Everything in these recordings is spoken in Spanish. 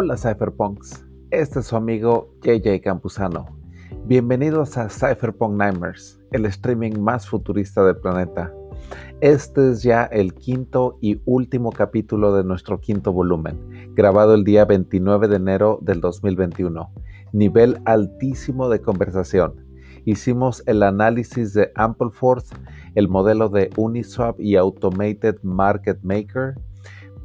Hola Cypherpunks, este es su amigo JJ Campuzano. Bienvenidos a Cypherpunk Nightmares, el streaming más futurista del planeta. Este es ya el quinto y último capítulo de nuestro quinto volumen, grabado el día 29 de enero del 2021. Nivel altísimo de conversación. Hicimos el análisis de Ampleforth, el modelo de Uniswap y Automated Market Maker,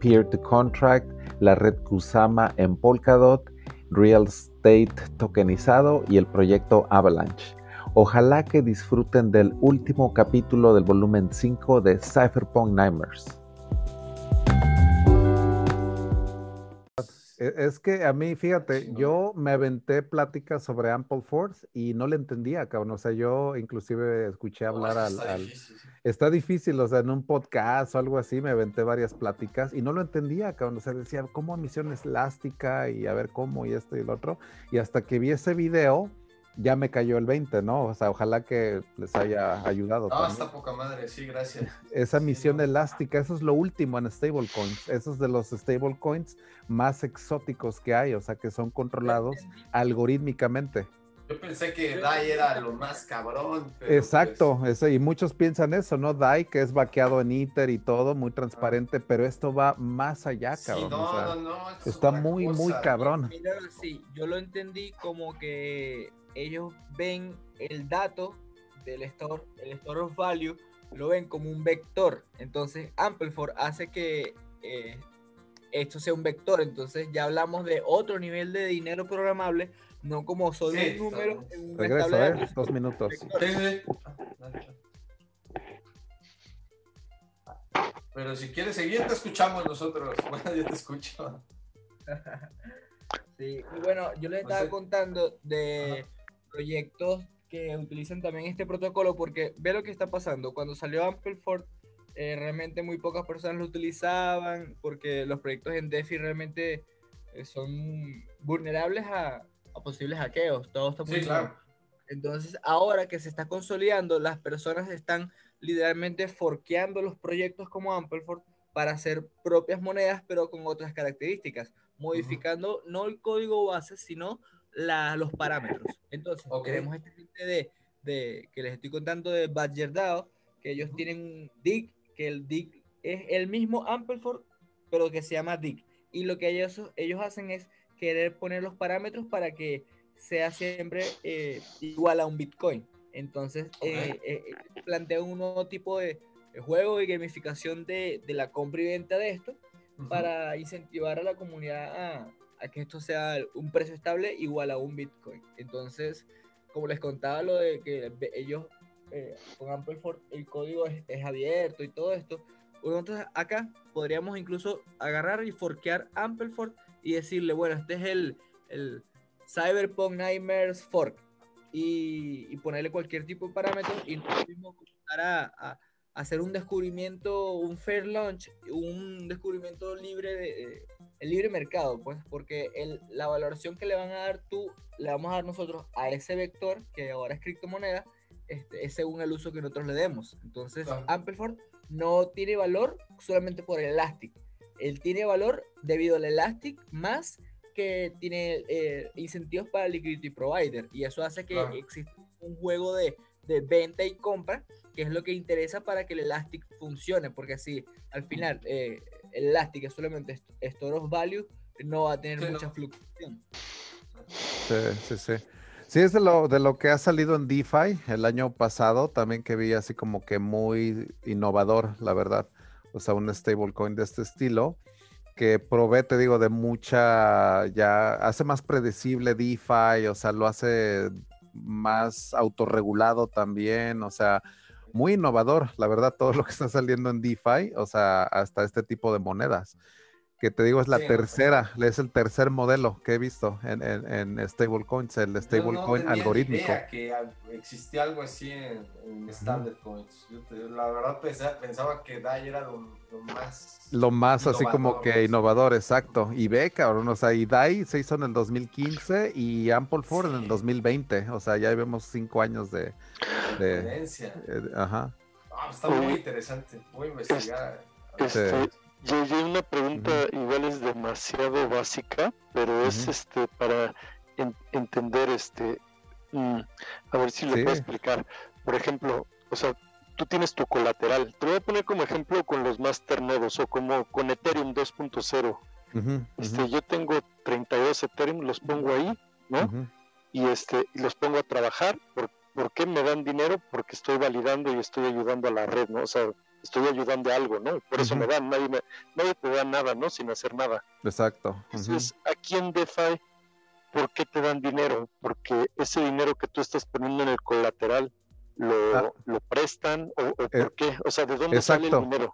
Peer to Contract, la red Kusama en Polkadot, Real Estate tokenizado y el proyecto Avalanche. Ojalá que disfruten del último capítulo del volumen 5 de Cypherpunk Nightmares. Es que a mí, fíjate, yo me aventé pláticas sobre Ample Force y no le entendía, cabrón. O sea, yo inclusive escuché hablar al, está, Difícil, o sea, en un podcast o algo así, me aventé varias pláticas y no lo entendía, cabrón. O sea, decía, ¿cómo misión es elástica? Y a ver cómo y esto y lo otro. Y hasta que vi ese video, ya me cayó el 20, ¿no? O sea, ojalá que les haya ayudado. No, está poca madre, sí, gracias. Esa misión elástica, eso es lo último en stablecoins. Esos de los stablecoins más exóticos que hay, o sea, que son controlados algorítmicamente. Yo pensé que DAI era lo más cabrón. Exacto, pues y muchos piensan eso, ¿no? DAI, que es vaqueado en Ether y todo, muy transparente, pero esto va más allá, cabrón. no, no, no, está muy, muy cabrón. Mira, sí, yo lo entendí como que ellos ven el dato del store, el store of value, lo ven como un vector. Entonces, Ampleforth hace que eh, esto sea un vector. Entonces, ya hablamos de otro nivel de dinero programable, no como solo un número. En Regreso, ¿eh? Dos minutos. Pero si quieres seguir, te escuchamos nosotros. Bueno, yo te escucho. sí, y bueno, yo les estaba contando de proyectos que utilizan también este protocolo porque ve lo que está pasando. Cuando salió Ampleford, eh, realmente muy pocas personas lo utilizaban porque los proyectos en DeFi realmente eh, son vulnerables a, posibles hackeos. Todo está muy claro. Entonces, ahora que se está consolidando, las personas están literalmente forqueando los proyectos como Ampleford para hacer propias monedas, pero con otras características, modificando no el código base, sino los parámetros. Entonces, tenemos este gente de, de, que les estoy contando de Badger DAO, que ellos tienen un DIG, que el DIG es el mismo Ampleford, pero que se llama DIG. Y lo que ellos, ellos hacen es querer poner los parámetros para que sea siempre eh, igual a un Bitcoin. Entonces, eh, eh, plantean un nuevo tipo de, juego y gamificación de, de, la compra y venta de esto para incentivar a la comunidad a, que esto sea un precio estable igual a un Bitcoin. Entonces, como les contaba lo de que ellos eh, con Ampleford el código es, abierto y todo esto, nosotros acá podríamos incluso agarrar y forkear Ampleford y decirle, bueno, este es el, el Cyberpunk Nightmares Fork y, ponerle cualquier tipo de parámetro y comenzar a, hacer un descubrimiento, un fair launch, un descubrimiento libre de, el libre mercado, pues, porque el, la valoración que le van a dar tú, le vamos a dar nosotros a ese vector, que ahora es criptomoneda, este, es según el uso que nosotros le demos. Entonces, Ampleford no tiene valor solamente por el Elastic. Él tiene valor debido al Elastic más que tiene eh, incentivos para liquidity provider. Y eso hace que exista un juego de, de, venta y compra, que es lo que interesa para que el Elastic funcione. Porque así, al final, eh, el Elastic es solamente store of value, no va a tener mucha fluctuación. Sí, sí, sí. Sí, es de lo, de lo que ha salido en DeFi el año pasado, también que vi así como que muy innovador, la verdad. O sea, un stablecoin de este estilo, que provee, te digo, de mucha, ya hace más predecible DeFi, o sea, lo hace más autorregulado también, o sea, muy innovador, la verdad, todo lo que está saliendo en DeFi, o sea, hasta este tipo de monedas. Que te digo, es la tercera, es el tercer modelo que he visto en, en, stablecoins, el stablecoin no algorítmico. Idea que existía algo así en, en stablecoins. la verdad pensaba, que DAI era lo, más. Lo más así como que innovador, exacto. Y ve, cabrón, o sea, y DAI se hizo en el 2015 y Ampleford en el 2020. O sea, ya vemos cinco años de, de, eh, ajá. Ah, está muy interesante. Voy a investigar. Este, una pregunta igual es demasiado básica, pero es este para entender este mm, a ver si lo puedo explicar. Por ejemplo, o sea, tú tienes tu colateral. Te voy a poner como ejemplo con los master nodos o como con Ethereum 2.0. este, yo tengo 32 Ethereum, los pongo ahí, ¿no? Y este y los pongo a trabajar. ¿Por, ¿Por qué me dan dinero? Porque estoy validando y estoy ayudando a la red, ¿no? O sea, estoy ayudando a algo, ¿no? Por eso me dan, nadie, nadie te da nada, ¿no? Sin hacer nada. Exacto. Entonces, aquí en DeFi, ¿por qué te dan dinero? Porque ese dinero que tú estás poniendo en el colateral, ¿lo, ah. lo prestan o, o eh, por qué? O sea, ¿de dónde sale el dinero?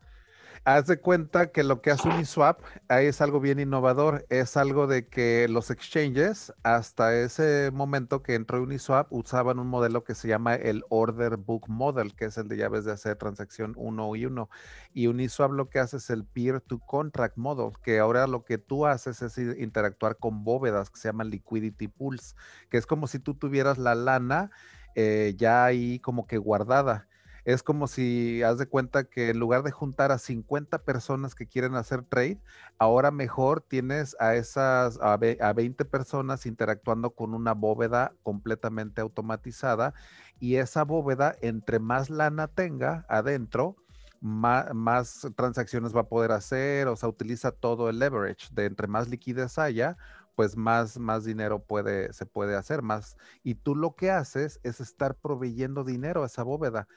Haz de cuenta que lo que hace Uniswap es algo bien innovador. Es algo de que los exchanges, hasta ese momento que entró Uniswap, usaban un modelo que se llama el Order Book Model, que es el de llaves de hacer transacción uno y uno. Y Uniswap lo que hace es el Peer to Contract Model, que ahora lo que tú haces es interactuar con bóvedas que se llaman Liquidity Pools, que es como si tú tuvieras la lana eh, ya ahí como que guardada es como si haz de cuenta que en lugar de juntar a 50 personas que quieren hacer trade, ahora mejor tienes a esas a, 20 personas interactuando con una bóveda completamente automatizada y esa bóveda entre más lana tenga adentro, más, transacciones va a poder hacer, o sea, utiliza todo el leverage de entre más liquidez haya, pues más, más dinero se puede hacer más. Y tú lo que haces es estar proveyendo dinero a esa bóveda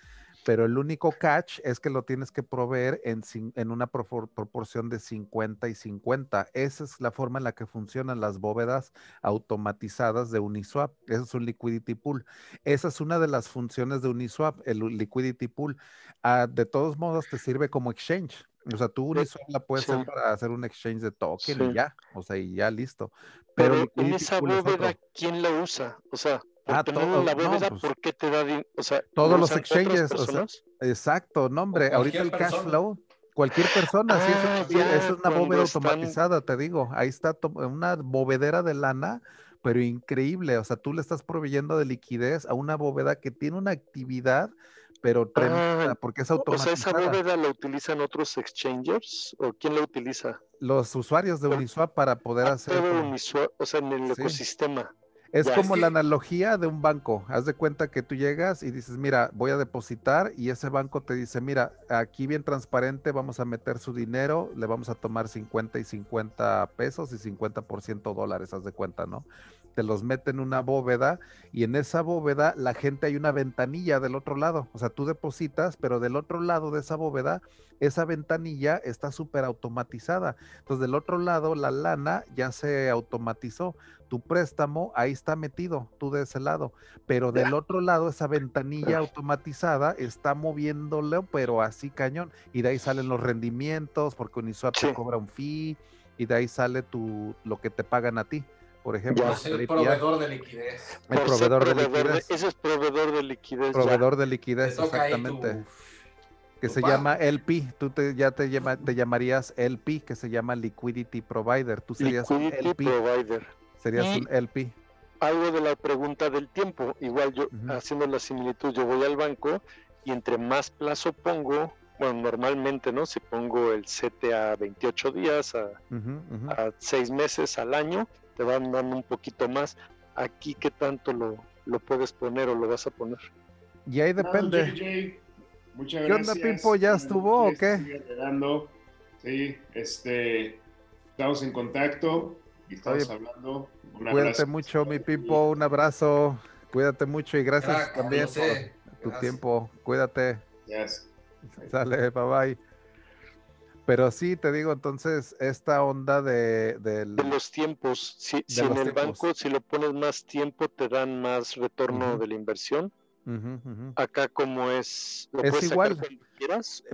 pero el único catch es que lo tienes que proveer en, en una proporción de 50 y 50. Esa es la forma en la que funcionan las bóvedas automatizadas de Uniswap. Ese es un liquidity pool. Esa es una de las funciones de Uniswap, el liquidity pool. Ah, de todos modos, te sirve como exchange. O sea, tú Uniswap la puedes hacer para hacer un exchange de token y ya, o sea, y ya listo. Pero, en esa bóveda, ¿quién la usa? O sea, ah, todo, la bóveda, pues ¿por qué te da o sea, todos los exchanges, o sea, exacto, no hombre, ahorita el cash flow, cualquier persona, sí, eso, ah, es una bóveda automatizada, te digo, ahí está una bóvedera de lana, pero increíble, o sea, tú le estás proveyendo de liquidez a una bóveda que tiene una actividad pero tremenda, ah, porque es automatizada. O sea, ¿esa bóveda la utilizan otros exchangers o quién la utiliza? Los usuarios de Uniswap para poder ah, hacer... Uniswap, o sea, en el ecosistema. Es como la analogía de un banco. Haz de cuenta que tú llegas y dices, mira, voy a depositar y ese banco te dice, mira, aquí bien transparente, vamos a meter su dinero, le vamos a tomar 50 y 50 pesos y 50% dólares, haz de cuenta, ¿no? Te los mete en una bóveda y en esa bóveda la gente hay una ventanilla del otro lado. O sea, tú depositas, pero del otro lado de esa bóveda, esa ventanilla está súper automatizada. Entonces, del otro lado, la lana ya se automatizó tu préstamo ahí está metido, tú de ese lado, pero del otro lado esa ventanilla automatizada está moviéndolo, pero así cañón, y de ahí salen los rendimientos, porque Uniswap te cobra un fee, y de ahí sale tu, lo que te pagan a ti. Por ejemplo, el proveedor de liquidez. El proveedor, de liquidez. Ese es proveedor de liquidez. Proveedor de liquidez, exactamente. que se llama LP, tú te, ya te, te llamarías LP, que se llama Liquidity Provider. Tú serías Liquidity LP. Provider. Sería un LP. Algo de la pregunta del tiempo. Igual yo, haciendo la similitud, yo voy al banco y entre más plazo pongo, bueno, normalmente, ¿no? Si pongo el CT a 28 días, a, 6 meses al año, te van dando un poquito más. Aquí, ¿qué tanto lo, lo puedes poner o lo vas a poner? Y ahí depende. Muchas ¿Qué onda, Pipo? ¿Ya estuvo o qué? Sí, este, estamos en contacto estamos hablando. cuídate mucho, mi Pipo, un abrazo. Cuídate mucho y gracias también por tu tiempo. Cuídate. Sale, bye bye. Pero sí, te digo, entonces, esta onda de... De, los tiempos, si, en el banco, si lo pones más tiempo, te dan más retorno de la inversión. Acá como es... es igual.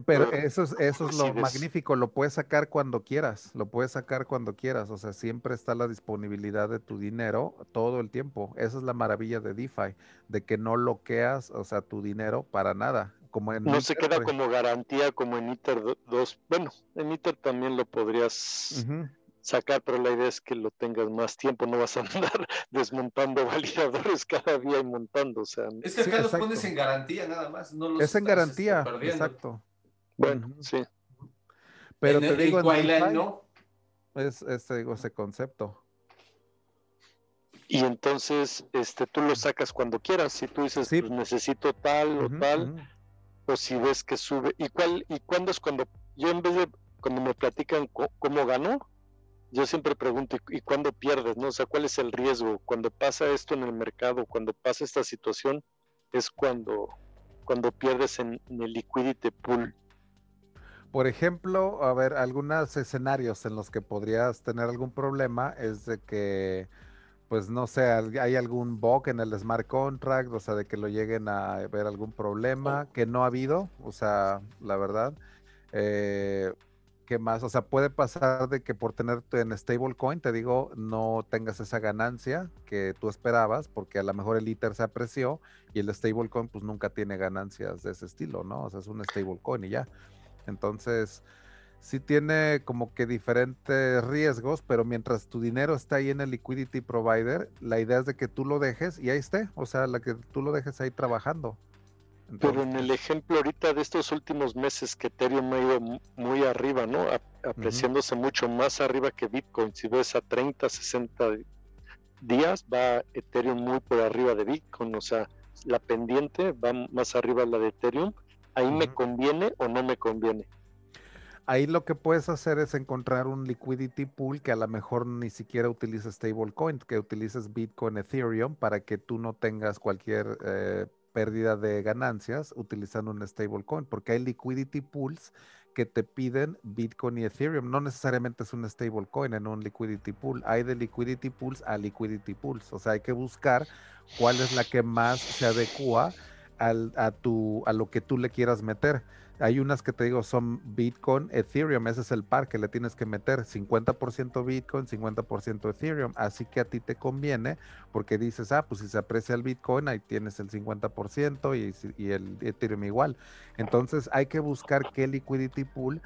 Pero eso es, eso es lo magnífico, lo puedes sacar cuando quieras, lo puedes sacar cuando quieras, o sea, siempre está la disponibilidad de tu dinero todo el tiempo. Esa es la maravilla de DeFi, de que no bloqueas, o sea, tu dinero para nada. Como en no se queda como garantía como en ITER 2. Bueno, en ITER también lo podrías sacar, pero la idea es que lo tengas más tiempo, no vas a andar desmontando validadores cada día y montando. O sea, es que acá los pones en garantía nada más. No los es en garantía, exacto. Bueno, sí. Pero te digo, en ¿no? es, es digo, ese concepto. Y entonces este, tú lo sacas cuando quieras. Si tú dices, pues necesito tal o tal, o si ves que sube. ¿Y cuál y cuándo es cuando yo en vez de cuando me platican cómo ganó, yo siempre pregunto, ¿y, cuándo pierdes? ¿no? O sea, ¿cuál es el riesgo? Cuando pasa esto en el mercado, cuando pasa esta situación, es cuando, cuando pierdes en, el liquidity pool. Por ejemplo, a ver, algunos escenarios en los que podrías tener algún problema es de que, pues no sé, hay algún bug en el smart contract, o sea, de que lo lleguen a ver algún problema que no ha habido, o sea, la verdad. Eh, ¿Qué más? O sea, puede pasar de que por tenerte en stablecoin, te digo, no tengas esa ganancia que tú esperabas, porque a lo mejor el ITER se apreció y el stablecoin pues nunca tiene ganancias de ese estilo, ¿no? O sea, es un stablecoin y ya. Entonces, sí tiene como que diferentes riesgos, pero mientras tu dinero está ahí en el liquidity provider, la idea es de que tú lo dejes y ahí esté, o sea, la que tú lo dejes ahí trabajando. Pero en el ejemplo ahorita de estos últimos meses que Ethereum ha ido muy arriba, ¿no? apreciándose mucho más arriba que Bitcoin. Si ves a 30, 60 días, va Ethereum muy por arriba de Bitcoin. O sea, la pendiente va más arriba la de Ethereum. ¿Ahí me conviene o no me conviene? Ahí lo que puedes hacer es encontrar un liquidity pool que a lo mejor ni siquiera utilices stablecoin, que utilices Bitcoin, Ethereum, para que tú no tengas cualquier eh, pérdida de ganancias utilizando un stablecoin, porque hay liquidity pools que te piden Bitcoin y Ethereum. No necesariamente es un stablecoin en un liquidity pool. Hay de liquidity pools a liquidity pools. O sea, hay que buscar cuál es la que más se adecua al, a, tu, a lo que tú le quieras meter. Hay unas que te digo son Bitcoin, Ethereum, ese es el par que le tienes que meter, 50% Bitcoin, 50% Ethereum, así que a ti te conviene porque dices, ah, pues si se aprecia el Bitcoin, ahí tienes el 50% y, y el Ethereum igual. Entonces hay que buscar qué liquidity pool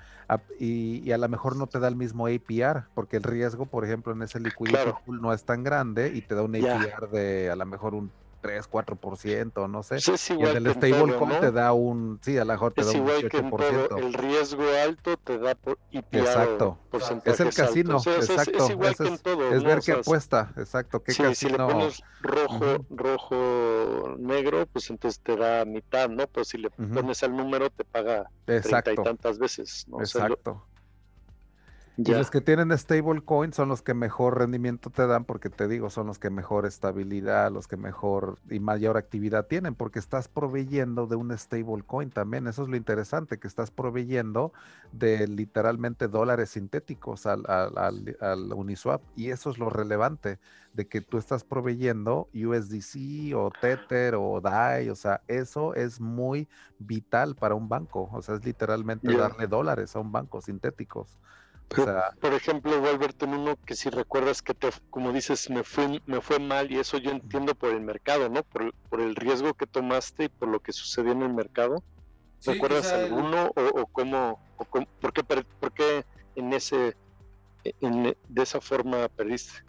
y, a lo mejor no te da el mismo APR, porque el riesgo, por ejemplo, en ese liquidity pool no es tan grande y te da un APR de a lo mejor un 3, 4%, no sé. Pues y en el stablecoin te da un, sí, a lo mejor te da un 18%. el riesgo alto te da por Exacto. Es el casino, exacto. Es, ver qué apuesta, exacto. Qué sí, si le pones rojo, rojo, negro, pues entonces te da mitad, ¿no? Pero si le pones al número te paga treinta y tantas veces, ¿no? Exacto. Y los que tienen stablecoin son los que mejor rendimiento te dan, porque te digo, son los que mejor estabilidad, los que mejor y mayor actividad tienen, porque estás proveyendo de un stablecoin también. Eso es lo interesante, que estás proveyendo de literalmente dólares sintéticos al, al Uniswap. Y eso es lo relevante, de que tú estás proveyendo USDC o Tether o DAI. O sea, eso es muy vital para un banco. O sea, es literalmente darle dólares a un banco sintéticos por ejemplo, volverte en uno que si recuerdas que te, como dices, me fue, me fue mal y eso yo entiendo por el mercado, ¿no? Por, por el riesgo que tomaste y por lo que sucedió en el mercado. ¿Recuerdas alguno o, cómo, o por, qué, por qué en ese, en, de esa forma perdiste?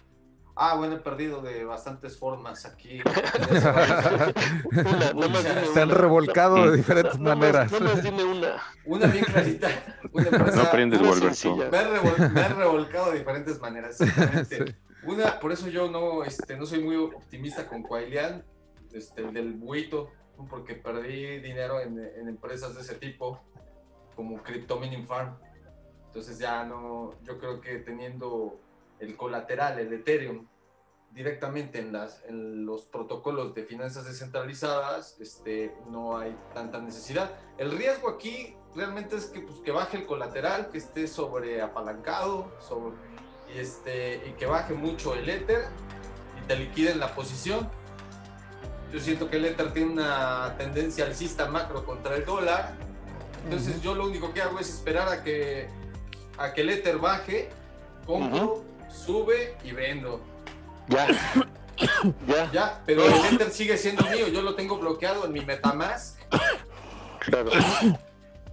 Ah, bueno, he perdido de bastantes formas aquí. Se han revolcado de diferentes maneras. No dime una. Una bien clarita. Una no aprendes, Me, me he revolcado de diferentes maneras. Una, por eso yo no, este, no soy muy optimista con Quailian, este, del buito, porque perdí dinero en, en empresas de ese tipo, como Crypto Mining Farm. Entonces ya no, yo creo que teniendo el colateral, el Ethereum, directamente en, las, en los protocolos de finanzas descentralizadas, este, no hay tanta necesidad. El riesgo aquí realmente es que, pues, que baje el colateral, que esté sobre apalancado sobre, y, este, y que baje mucho el Ether y te liquiden la posición. Yo siento que el Ether tiene una tendencia alcista macro contra el dólar. Entonces yo lo único que hago es esperar a que, a que el Ether baje, compro, sube y vendo. Ya. ya. Ya, pero el Enter sigue siendo mío. Yo lo tengo bloqueado en mi Metamask. Claro.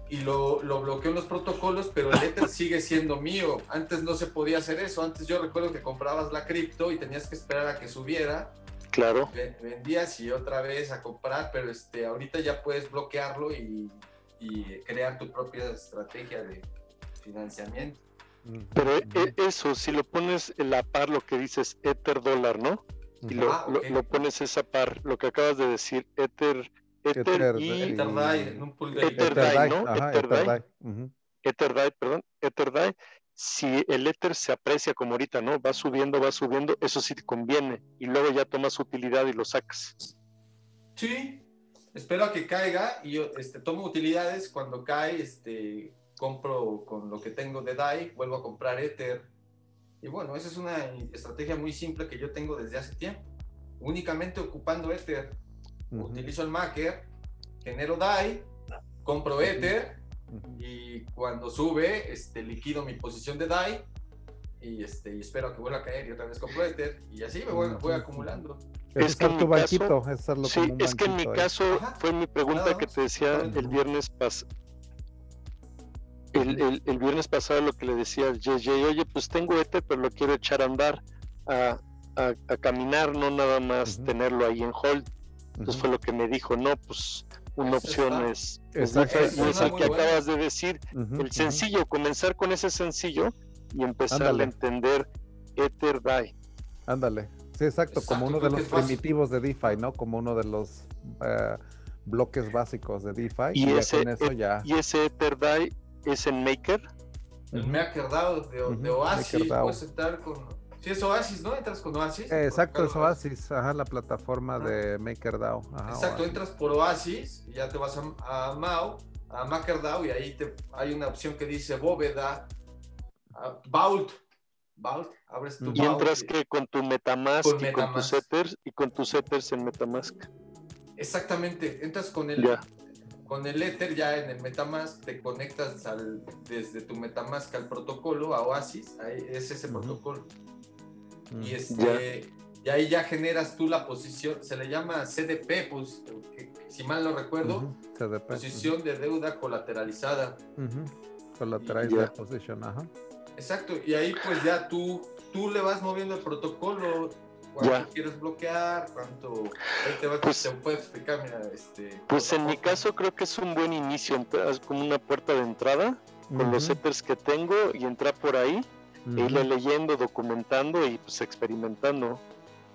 Y lo, lo bloqueo en los protocolos, pero el Ether sigue siendo mío. Antes no se podía hacer eso. Antes yo recuerdo que comprabas la cripto y tenías que esperar a que subiera. Claro. Vendías y otra vez a comprar, pero este, ahorita ya puedes bloquearlo y, y crear tu propia estrategia de, financiamiento. Pero e, eso, si lo pones en la par lo que dices Ether dólar, ¿no? Y lo, ah, lo, pones esa par, lo que acabas de decir, Ether, Ether, y... Ether DAI, ¿no? Ether DAI. Ether DAI, perdón, Ether DAI. Si el Ether se aprecia como ahorita, ¿no? Va subiendo, va subiendo, eso sí te conviene. Y luego ya tomas utilidad y lo sacas. Sí, espero a que caiga y yo este, tomo utilidades. Cuando cae, este, compro con lo que tengo de DAI, vuelvo a comprar Ether. Y bueno, esa es una estrategia muy simple que yo tengo desde hace tiempo. Únicamente ocupando Ether. Utilizo el Maker, genero DAI, compro Ether y cuando sube, este, liquido mi posición de DAI y, este, y espero que vuelva a caer y otra vez compro Ether y así me voy, voy acumulando. Es, que en mi caso, sí, es que en mi caso fue mi pregunta que te decía el viernes pasado el, el, viernes pasado lo que le decía al JJ, oye, pues tengo Ether, pero lo quiero echar a andar, a, a, caminar, no nada más tenerlo ahí en hold. Entonces fue lo que me dijo, no, pues una opción es, es, que acabas de decir, el sencillo, comenzar con ese sencillo y empezar a entender Ether DAI. Ándale, sí, exacto, como uno de los primitivos de DeFi, ¿no? Como uno de los eh, bloques básicos de DeFi. Y, ese, eso ya... y ese Ether DAI es en Maker. El MakerDAO de, de Oasis, puedes entrar con... Sí, es Oasis, ¿no? Entras con Oasis. exacto, es Oasis, ajá, la plataforma de MakerDAO. exacto, entras por Oasis y ya te vas a, a Mao, a MakerDAO y ahí te, hay una opción que dice bóveda, Vault, Vault, abres tu Y entras que con tu Metamask, y con tus Ethers y con tus Ethers en Metamask. Exactamente, entras con el, con el Ether ya en el Metamask te conectas al, desde tu Metamask al protocolo, a Oasis, ahí es ese protocolo. Mm. Y, este, y ahí ya generas tú la posición, se le llama CDP, pues, si mal no recuerdo, posición de deuda colateralizada. Colateralizada position, ajá. Exacto, y ahí pues ya tú, tú le vas moviendo el protocolo, cuánto quieres bloquear, cuánto te, va, pues, te puede explicar, mira, este. Pues en mi caso creo que es un buen inicio, como una puerta de entrada con los setters que tengo y entrar por ahí, e irle leyendo, documentando y pues experimentando.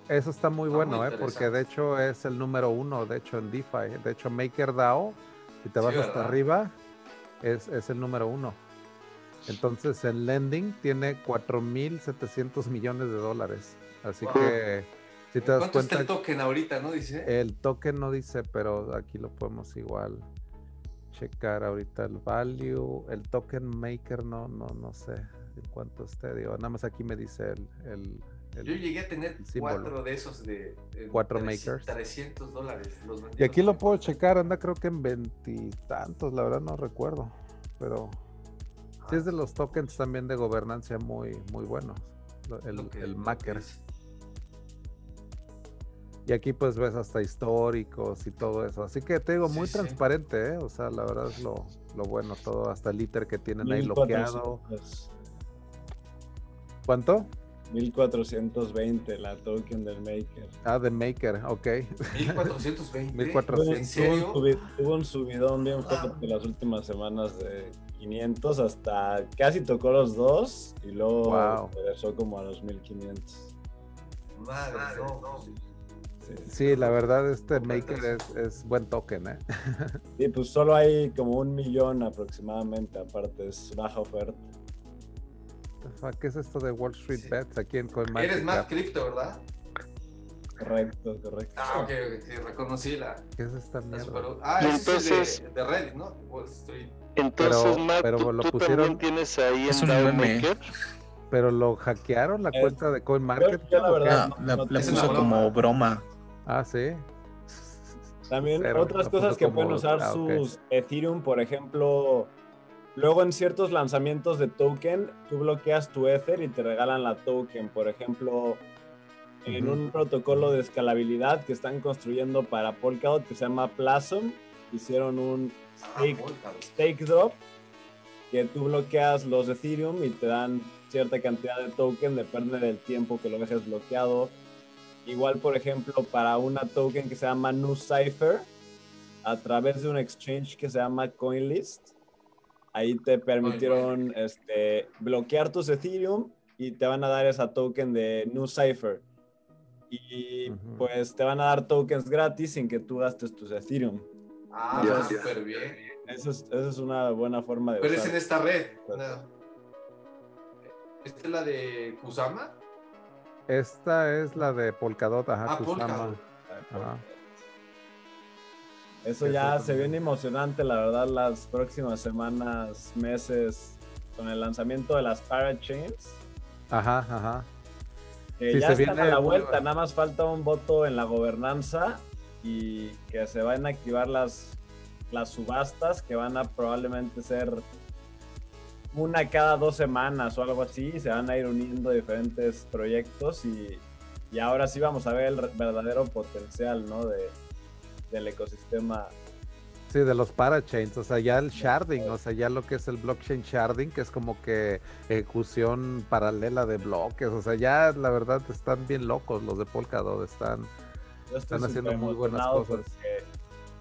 Eso está muy bueno, ¿eh? porque de hecho es el número uno, de hecho en DeFi, de hecho MakerDAO, si te vas hasta arriba, es, es el número uno. Entonces en lending tiene 4.700 millones de dólares. Así que si te das ¿Cuánto cuenta. Está el token ahorita, no dice? El token no dice, pero aquí lo podemos igual checar ahorita el value. El token maker no, no, no sé en cuánto esté. Digo, nada más aquí me dice el. Yo llegué a tener cuatro de esos de. cuatro makers. 300 dólares. y aquí lo puedo checar, anda creo que en veintitantos, la verdad no recuerdo. Pero sí es de los tokens también de gobernancia muy, muy buenos. El, el Maker. Y aquí pues ves hasta históricos y todo eso. Así que te digo, muy transparente, ¿eh? O sea, la verdad es lo, bueno todo, hasta el ITER que tienen ahí bloqueado. ¿Cuánto? 1420 la token del Maker. Ah, del Maker, ok. 1420. 1400. ¿En serio? Tuvo un subidón bien fuerte las últimas semanas de 500 hasta casi tocó los dos y luego regresó como a los 1500. Madre, no. Sí, la verdad este Maker es, buen token, ¿eh? Sí, pues solo hay como un millón aproximadamente, aparte es baja oferta. ¿Qué es esto de Wall Street Bets aquí en CoinMarket? Eres más cripto, ¿verdad? Correcto, correcto. Ah, ok, sí, reconocí la... ¿Qué es esta mierda? Ah, entonces, es de, Reddit, ¿no? Wall Street. Entonces, Matt, pero lo pusieron... tienes ahí en Maker? Pero lo hackearon la cuenta de CoinMarket. la verdad, la, puso como broma. Ah, sí. También otras cosas que pueden usar ah, sus Ethereum, por ejemplo, luego en ciertos lanzamientos de token, tú bloqueas tu Ether y te regalan la token. Por ejemplo, en un protocolo de escalabilidad que están construyendo para Polkadot que se llama Plasm, hicieron un ah, stake, drop que tú bloqueas los Ethereum y te dan cierta cantidad de token, depende del tiempo que lo dejes bloqueado Igual, por ejemplo, para una token que se llama NuCypher, a través de un exchange que se llama CoinList, ahí te permitieron este, bloquear tus Ethereum y te van a dar esa token de New Cipher. Y pues te van a dar tokens gratis sin que tú gastes tus Ethereum. Ah, súper bien. Eso es, eso es, una buena forma de Pero es en esta red. Pues ¿Esta es la de Kusama? Esta es la de Polkadot, ajá, ah, Kusama. Eso ya se viene emocionante, la verdad, las próximas semanas, meses, con el lanzamiento de las Parachains. Ajá, ajá. ya se están a la vuelta, nada más falta un voto en la gobernanza y que se van a activar las, las subastas que van a probablemente ser una cada dos semanas o algo así, se van a ir uniendo diferentes proyectos y, y ahora sí vamos a ver el verdadero potencial ¿no? de, del ecosistema. Sí, de los parachains, o sea, ya el sharding, o sea, ya lo que es el blockchain sharding, que es como que ejecución paralela de bloques, o sea, ya la verdad están bien locos los de Polkadot, están, están haciendo muy buenas cosas.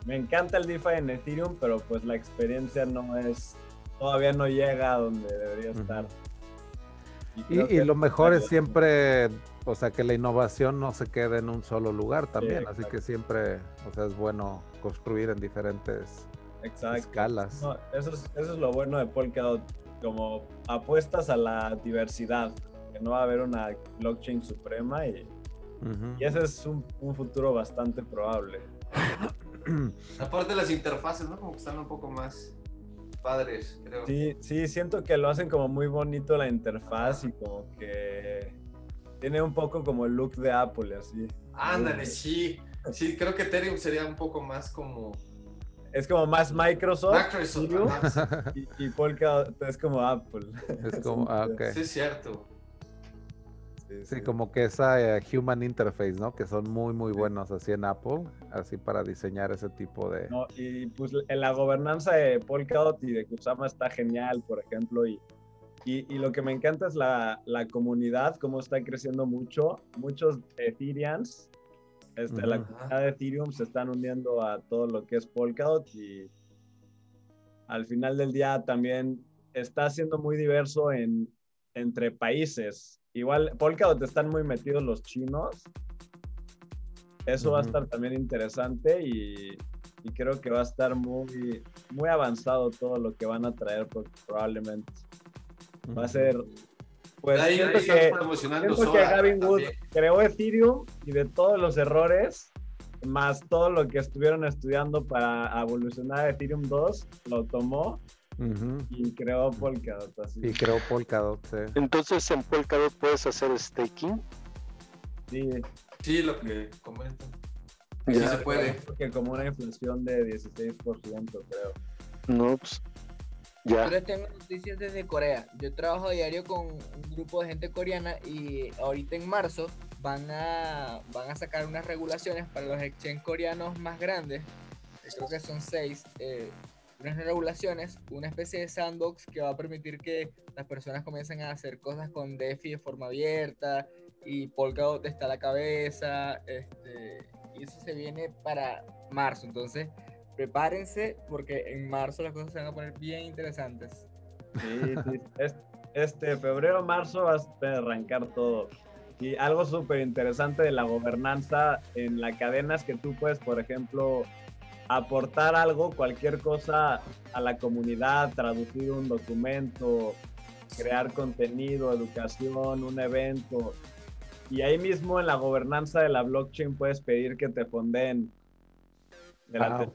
Me encanta el DeFi en Ethereum, pero pues la experiencia no es, todavía no llega a donde debería estar. Y, lo mejor es siempre, o sea, que la innovación no se quede en un solo lugar también, así que siempre, o sea, es bueno construir en diferentes escalas. eso, es, eso es lo bueno de Polkadot, como apuestas a la diversidad, que no va a haber una blockchain suprema y, y ese es un, un futuro bastante probable. Aparte las interfaces, ¿no? Como que están un poco más padres, creo. Sí, sí, siento que lo hacen como muy bonito la interfaz y como que tiene un poco como el look de Apple, así. Ándale, sí. Sí, creo que Ethereum sería un poco más como... Es como más Microsoft. Microsoft y, y Polkadot es como Apple. Es como, ah, ok. Sí, es cierto. Sí, como que esa eh, Human Interface, ¿no? Que son muy, muy buenos así en Apple, así para diseñar ese tipo de... No, y pues en la gobernanza de Polkadot y de Kusama está genial, por ejemplo, y, y, lo que me encanta es la, la, comunidad, cómo está creciendo mucho. Muchos Ethereans, este, la comunidad de Ethereum se están uniendo a todo lo que es Polkadot y al final del día también está siendo muy diverso en, entre países Igual, Polkadot están muy metidos los chinos. Eso va a estar también interesante y, creo que va a estar muy, muy avanzado todo lo que van a traer probablemente. Va a ser... Pues siento que, siento que Gavin Wood creó Ethereum y de todos los errores, más todo lo que estuvieron estudiando para evolucionar Ethereum 2, lo tomó y creó Polkadot. Así. Y creó Polkadot, sí. Entonces en Polkadot puedes hacer staking. Sí. Sí, lo que comentan. Sí se puede. Porque como una inflación de 16%, creo. No, pues, ya. Yo tengo noticias desde Corea. Yo trabajo a diario con un grupo de gente coreana y ahorita en marzo van a, van a sacar unas regulaciones para los exchange coreanos más grandes. Creo que son seis. Eh, unas regulaciones, una especie de sandbox que va a permitir que las personas comiencen a hacer cosas con DeFi de forma abierta y Polkadot está a la cabeza. Este, y eso se viene para marzo. Entonces, prepárense porque en marzo las cosas se van a poner bien interesantes. Sí, sí. Este, febrero, marzo va a arrancar todo. Y algo súper interesante de la gobernanza en la cadena es que tú puedes, por ejemplo, aportar algo, cualquier cosa a la comunidad, traducir un documento, crear contenido, educación, un evento. Y ahí mismo en la gobernanza de la blockchain puedes pedir que te fonden de la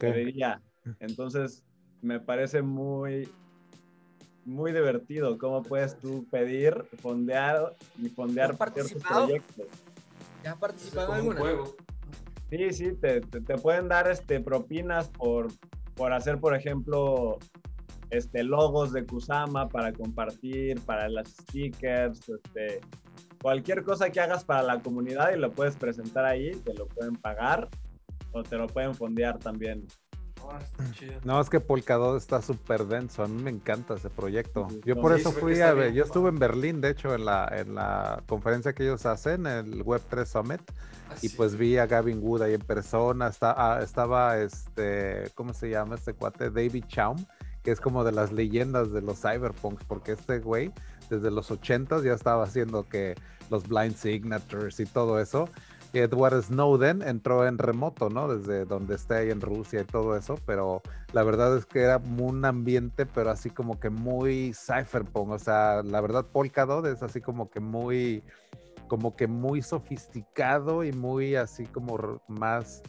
ah, Entonces, me parece muy, muy divertido cómo puedes tú pedir fondear y fondear ciertos proyectos. ¿Ya has participado en algún juego? Sí, sí, te, te, pueden dar este, propinas por, por hacer, por ejemplo, este, logos de Kusama para compartir, para las stickers, este, cualquier cosa que hagas para la comunidad y lo puedes presentar ahí, te lo pueden pagar o te lo pueden fondear también. Oh, no, es que Polkadot está súper denso, a mí me encanta ese proyecto. Yo por eso fui a ver, yo estuve en Berlín, de hecho, en la, en la conferencia que ellos hacen, el Web3 Summit, y pues vi a Gavin Wood ahí en persona, está, ah, estaba este, ¿cómo se llama este cuate? David Chaum, que es como de las leyendas de los cyberpunks, porque este güey desde los 80 ya estaba haciendo que los blind signatures y todo eso. Edward Snowden entró en remoto, ¿no? Desde donde esté ahí en Rusia y todo eso, pero la verdad es que era un ambiente, pero así como que muy cypherpunk, o sea, la verdad Polkadot es así como que muy, como que muy sofisticado y muy así como más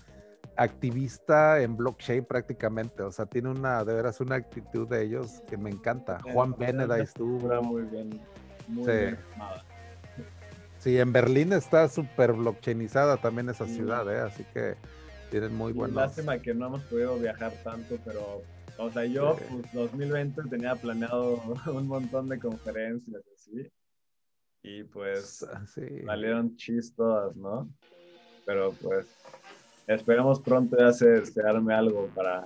activista en blockchain prácticamente, o sea, tiene una, de veras, una actitud de ellos que me encanta. Juan Beneda estuvo. Muy bien, muy sí. Sí, en Berlín está súper blockchainizada también esa ciudad, ¿eh? así que tienen muy buenos. Lástima que no hemos podido viajar tanto, pero, o sea, yo, pues 2020 tenía planeado un montón de conferencias así, y pues salieron chistos, ¿no? Pero pues esperemos pronto ya se, se arme algo para,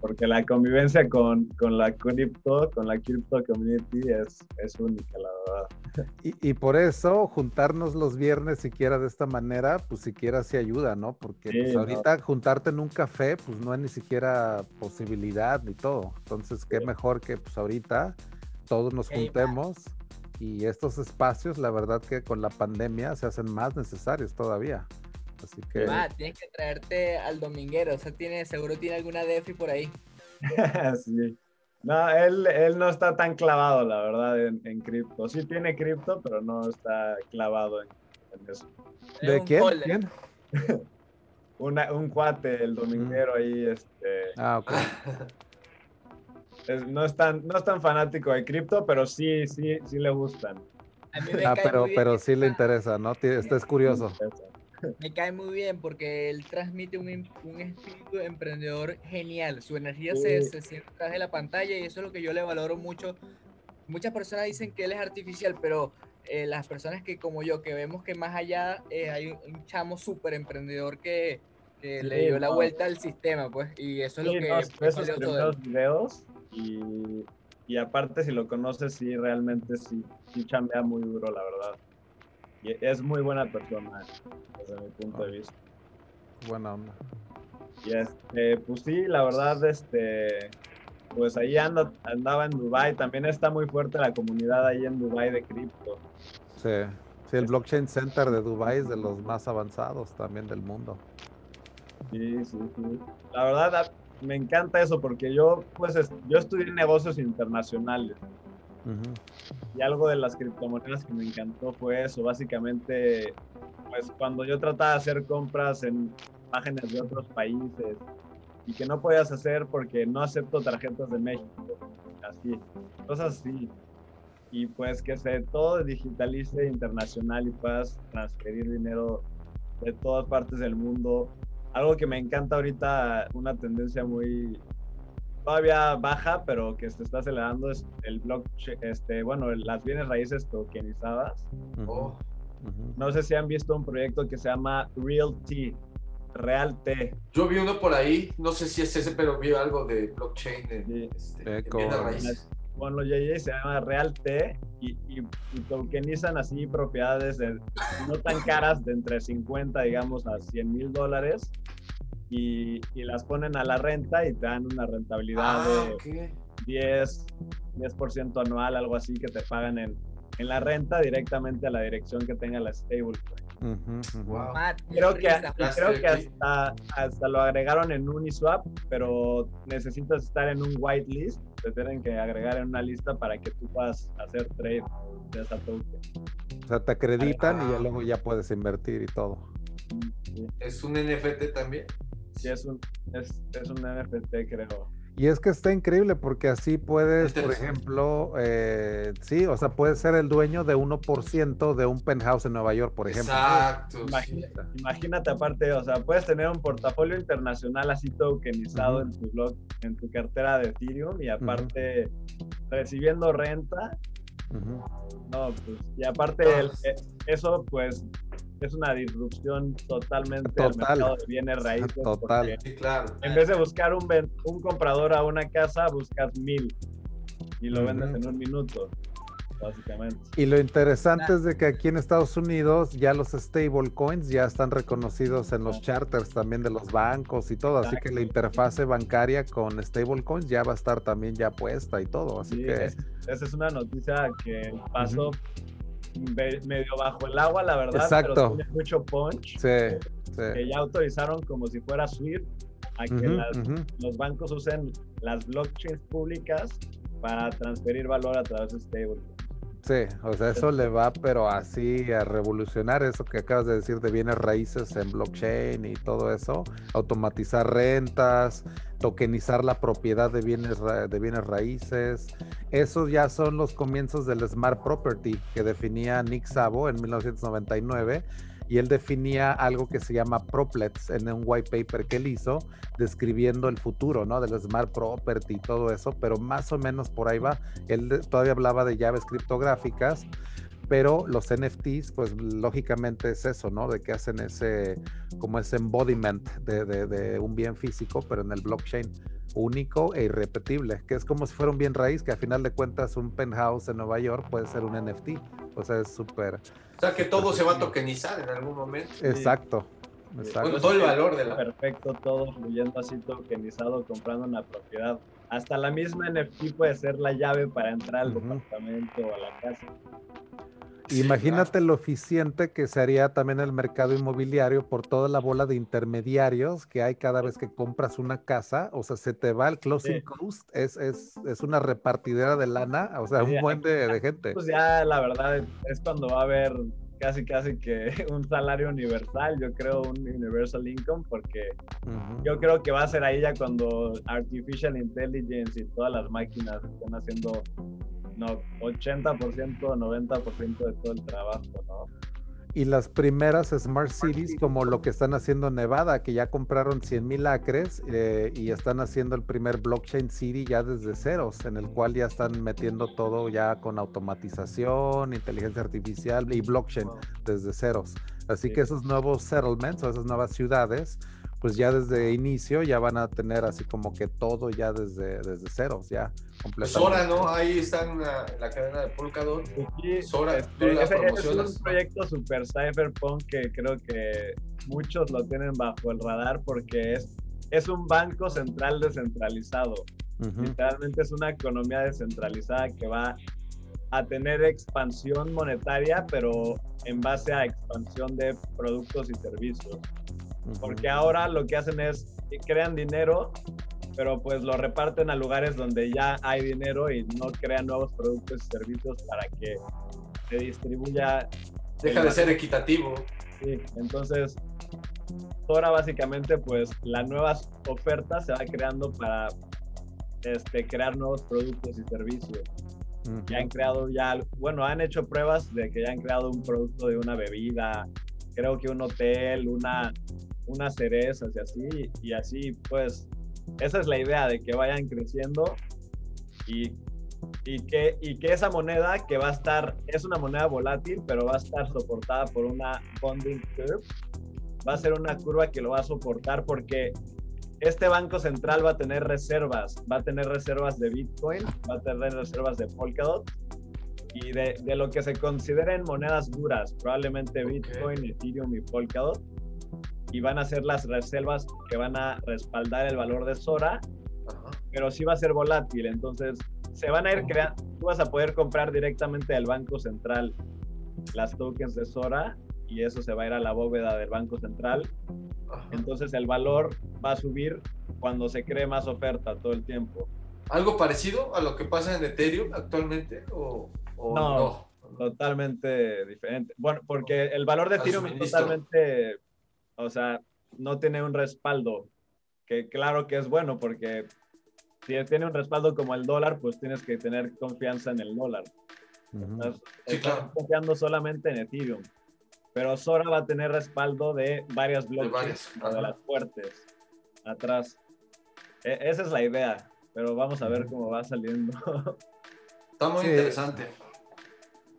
porque la convivencia con, con la cripto, con la crypto community es, es única, la verdad. Y, y, por eso juntarnos los viernes siquiera de esta manera, pues siquiera sí ayuda, ¿no? Porque pues, ahorita juntarte en un café, pues no hay ni siquiera posibilidad ni todo. Entonces, qué mejor que pues ahorita todos nos juntemos y estos espacios, la verdad que con la pandemia se hacen más necesarios todavía. Así que. tienes que traerte al dominguero. O sea, tiene, seguro tiene alguna DeFi por ahí. sí. No, él, él, no está tan clavado, la verdad, en, cripto. Sí tiene cripto, pero no está clavado en, eso. ¿De quién? ¿Quién? un cuate, el dominguero ahí, este. Ah, ok. no, es tan, no es tan fanático de cripto, pero sí, sí, sí le gustan. ah, pero, pero sí le interesa, ¿no? Este es curioso me cae muy bien porque él transmite un, un espíritu emprendedor genial. Su energía se, se, siente detrás de la pantalla y eso es lo que yo le valoro mucho. Muchas personas dicen que él es artificial, pero eh, las personas que como yo, que vemos que más allá eh, hay un, chamo súper emprendedor que, que le dio la vuelta al sistema, pues, y eso es lo que... No, esos primeros videos y, y aparte si lo conoces, sí, realmente sí, sí chambea muy duro, la verdad. Y es muy buena persona, desde mi punto de vista. Buena onda. Y este, pues sí, la verdad, este, pues ahí ando, andaba en Dubai. También está muy fuerte la comunidad ahí en Dubai de cripto. Sí, sí, el Blockchain Center de Dubai es de los más avanzados también del mundo. Sí, sí, sí. La verdad, me encanta eso porque yo, pues, yo estudié negocios internacionales. Y algo de las criptomonedas que me encantó fue eso, básicamente, pues cuando yo trataba de hacer compras en páginas de otros países y que no podías hacer porque no acepto tarjetas de México, así, cosas así. Y pues que se todo digitalice internacional y puedas transferir dinero de todas partes del mundo. Algo que me encanta ahorita, una tendencia muy, todavía baja, pero que se está acelerando es el blockchain, este, bueno, las bienes raíces tokenizadas. Oh. No sé si han visto un proyecto que se llama Real T, Real T. Yo vi uno por ahí, no sé si es ese, pero vi algo de blockchain de este, bienes raíces. Bueno, ya se llama Real T y, y, tokenizan así propiedades no tan caras, de entre 50, digamos, a 100 mil dólares y, las ponen a la renta y te dan una rentabilidad ah, de 10, 10% anual, algo así, que te pagan en, en, la renta directamente a la dirección que tenga la stable. Creo que, creo que hasta, hasta lo agregaron en Uniswap, pero necesitas estar en un whitelist, te tienen que agregar en una lista para que tú puedas hacer trade de esa token. O sea, te acreditan y ya luego ya puedes invertir y todo. ¿Es un NFT también? Sí, es un, es, es un NFT, creo. Y es que está increíble porque así puedes, por ejemplo, eh, sí, o sea, puedes ser el dueño de 1% de un penthouse en Nueva York, por ejemplo. Exacto. Imagínate, aparte, o sea, puedes tener un portafolio internacional así tokenizado en tu blog, en tu cartera de Ethereum y aparte recibiendo renta. No, pues, y aparte eh, eso, pues es una disrupción totalmente Total. mercado de bienes raíces. Total. Sí, claro. En vez de buscar un, un comprador a una casa, buscas mil y lo vendes en un minuto. básicamente. Y lo interesante es de que aquí en Estados Unidos ya los stablecoins ya están reconocidos en los charters también de los bancos y todo, así que la interfase bancaria con stablecoins ya va a estar también ya puesta y todo, así que... esa es una noticia que pasó medio bajo el agua, la verdad, Exacto. pero tiene mucho punch. Sí, sí. Que ya autorizaron como si fuera SWIFT a que los bancos usen las blockchains públicas para transferir valor a través de stablecoins. Sí, o sea, eso le va, pero así a revolucionar eso que acabas de decir de bienes raíces en blockchain y todo eso, automatizar rentas, tokenizar la propiedad de bienes, de bienes raíces. Esos ya son los comienzos del Smart Property que definía Nick Szabo en 1999 y él definía algo que se llama proplets en un white paper que él hizo describiendo el futuro, ¿no? Del smart property y todo eso, pero más o menos por ahí va. Él todavía hablaba de llaves criptográficas, pero los NFTs, pues lógicamente es eso, ¿no? De que hacen ese, como ese embodiment de, de un bien físico, pero en el blockchain único e irrepetible, que es como si fuera un bien raíz, que a final de cuentas un penthouse en Nueva York puede ser un NFT. O sea, es súper... O sea, que todo se va a tokenizar en algún momento. Exacto. Bueno, todo el valor de la... Perfecto, todo fluyendo así tokenizado, comprando una propiedad. Hasta la misma NFT puede ser la llave para entrar al departamento o a la casa. Imagínate lo eficiente que sería también el mercado inmobiliario por toda la bola de intermediarios que hay cada vez que compras una casa. O sea, se te va el closing cost, es, es, es, una repartidera de lana, o sea, un buen de, gente. Pues ya la verdad es cuando va a haber casi casi que un salario universal, yo creo un universal income, porque yo creo que va a ser ahí ya cuando artificial intelligence y todas las máquinas estén haciendo no, 80%, 90% de todo el trabajo, ¿no? Y las primeras Smart Cities, como lo que están haciendo en Nevada, que ya compraron 100 mil acres eh, y están haciendo el primer blockchain city ya desde ceros, en el cual ya están metiendo todo ya con automatización, inteligencia artificial y blockchain desde ceros. Así que esos nuevos settlements o esas nuevas ciudades pues ya desde inicio ya van a tener así como que todo ya desde, desde ceros, ya completamente. Sora, ¿no? Ahí está en la, cadena de Polkadot. Sora, este, es un proyecto super cypherpunk que creo que muchos lo tienen bajo el radar porque es, es un banco central descentralizado. Literalmente es una economía descentralizada que va a tener expansión monetaria, pero en base a expansión de productos y servicios. Porque ahora lo que hacen es que crean dinero, pero pues lo reparten a lugares donde ya hay dinero y no crean nuevos productos y servicios para que se distribuya. Deja de ser equitativo. Sí, entonces ahora básicamente pues las nuevas ofertas se va creando para este, crear nuevos productos y servicios. Ya han creado ya, bueno, han hecho pruebas de que ya han creado un producto de una bebida, creo que un hotel, una, unas cerezas y así, y así pues esa es la idea de que vayan creciendo y, y, que, y que esa moneda que va a estar, es una moneda volátil, pero va a estar soportada por una funding curve, va a ser una curva que lo va a soportar porque este banco central va a tener reservas, va a tener reservas de Bitcoin, va a tener reservas de Polkadot y de, de lo que se consideren monedas duras, probablemente Bitcoin, Ethereum y Polkadot y van a ser las reservas que van a respaldar el valor de Sora, pero sí va a ser volátil, entonces se van a ir creando, tú vas a poder comprar directamente del Banco Central las tokens de Sora y eso se va a ir a la bóveda del Banco Central. Entonces el valor va a subir cuando se cree más oferta todo el tiempo. ¿Algo parecido a lo que pasa en Ethereum actualmente o, no, Totalmente diferente. Bueno, porque el valor de Ethereum es totalmente o sea, no tiene un respaldo, que claro que es bueno porque si tiene un respaldo como el dólar, pues tienes que tener confianza en el dólar. estás, confiando solamente en Ethereum. Pero Sora va a tener respaldo de varias blockchains, de, las fuertes, atrás. E, esa es la idea, pero vamos a ver cómo va saliendo. Está muy interesante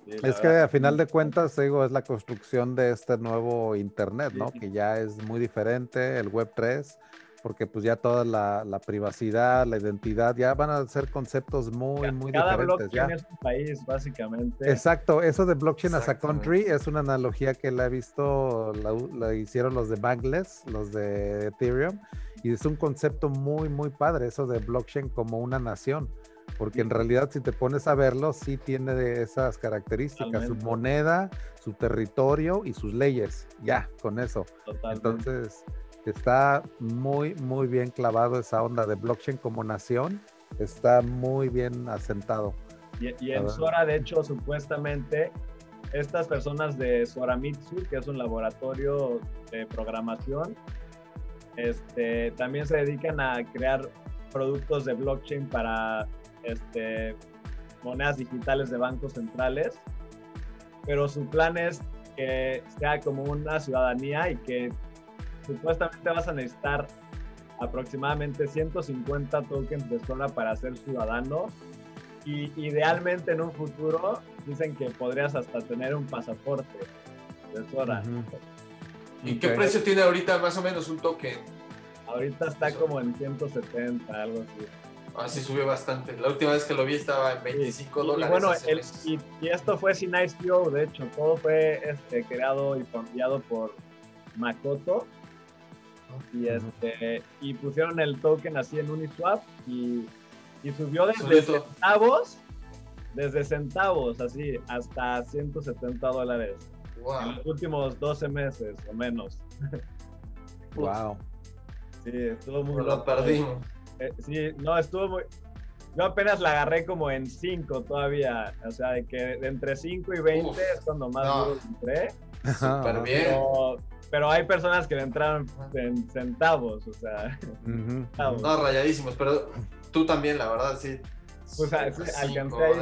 es que a final de cuentas, digo, es la construcción de este nuevo Internet, ¿no? Que ya es muy diferente, el Web 3, porque pues ya toda la, privacidad, la identidad, ya van a ser conceptos muy, muy Cada diferentes. Blockchain ya. es un país, básicamente. Exacto, eso de blockchain as a country es una analogía que la he visto, la, hicieron los de Bankless, los de Ethereum, y es un concepto muy, muy padre, eso de blockchain como una nación. Porque en realidad, si te pones a verlo, sí tiene esas características: su moneda, su territorio y sus leyes. Ya, con eso. Entonces, está muy, muy bien clavado esa onda de blockchain como nación. Está muy bien asentado. Y, en Sora, de hecho, supuestamente, estas personas de Soramitsu, que es un laboratorio de programación, este, también se dedican a crear productos de blockchain para este, monedas digitales de bancos centrales, pero su plan es que sea como una ciudadanía y que supuestamente vas a necesitar aproximadamente 150 tokens de Sora para ser ciudadano y idealmente en un futuro dicen que podrías hasta tener un pasaporte de Sora. ¿Y qué precio tiene ahorita más o menos un token? Ahorita está como en 170, algo así. Ah, sí subió bastante. La última vez que lo vi estaba en 25 dólares. Y bueno, y, esto fue sin ICO, de hecho, todo fue este, creado y confiado por Makoto. Y, este, y pusieron el token así en Uniswap y, y subió desde centavos, desde centavos así, hasta 170 dólares. En los últimos 12 meses o menos. wow. Sí, estuvo muy Lo perdimos. Eh, sí, no, estuvo muy... Yo apenas la agarré como en 5 todavía, o sea, de que de entre 5 y 20 es cuando más duro entré. Súper bien. Pero, hay personas que le entraron en centavos, o sea. No, rayadísimos, pero tú también, la verdad, sí. Pues alcancé ahí,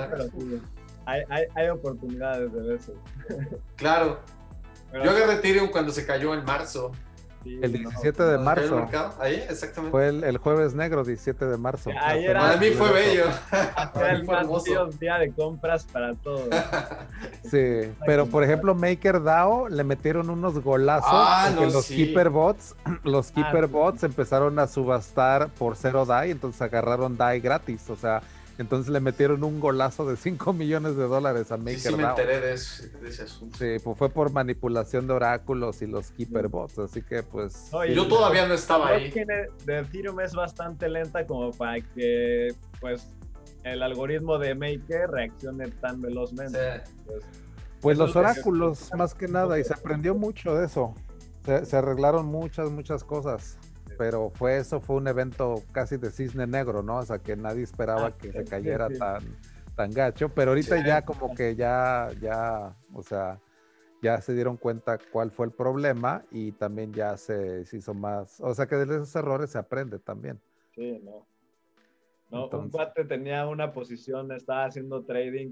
pero sí. Hay, hay, hay, oportunidades de veces. Claro. Yo agarré Ethereum cuando se cayó en marzo el 17 de marzo. Ahí, exactamente. Fue el, jueves negro, 17 de marzo. para mí fue bello. Fue el más día de compras para todos. Sí, pero por ejemplo, MakerDAO le metieron unos golazos ah, los Keeper Bots, los ah, Keeper Bots empezaron a subastar por cero DAI, entonces agarraron DAI gratis, o sea, entonces le metieron un golazo de 5 millones de dólares a MakerDAO. Sí, sí me enteré de ese, asunto. Sí, pues fue por manipulación de oráculos y los Keeper Bots, así que pues... yo todavía no estaba ahí. De Ethereum es bastante lenta como para que pues el algoritmo de Maker reaccione tan velozmente. Pues, pues los oráculos, más que nada, y se aprendió mucho de eso. se arreglaron muchas, muchas cosas pero fue eso, fue un evento casi de cisne negro, ¿no? O sea, que nadie esperaba ah, que se cayera tan, tan gacho, pero ahorita ya como que ya, ya, o sea, ya se dieron cuenta cuál fue el problema y también ya se, hizo más, o sea, que de esos errores se aprende también. Sí, no. No, un cuate tenía una posición, estaba haciendo trading,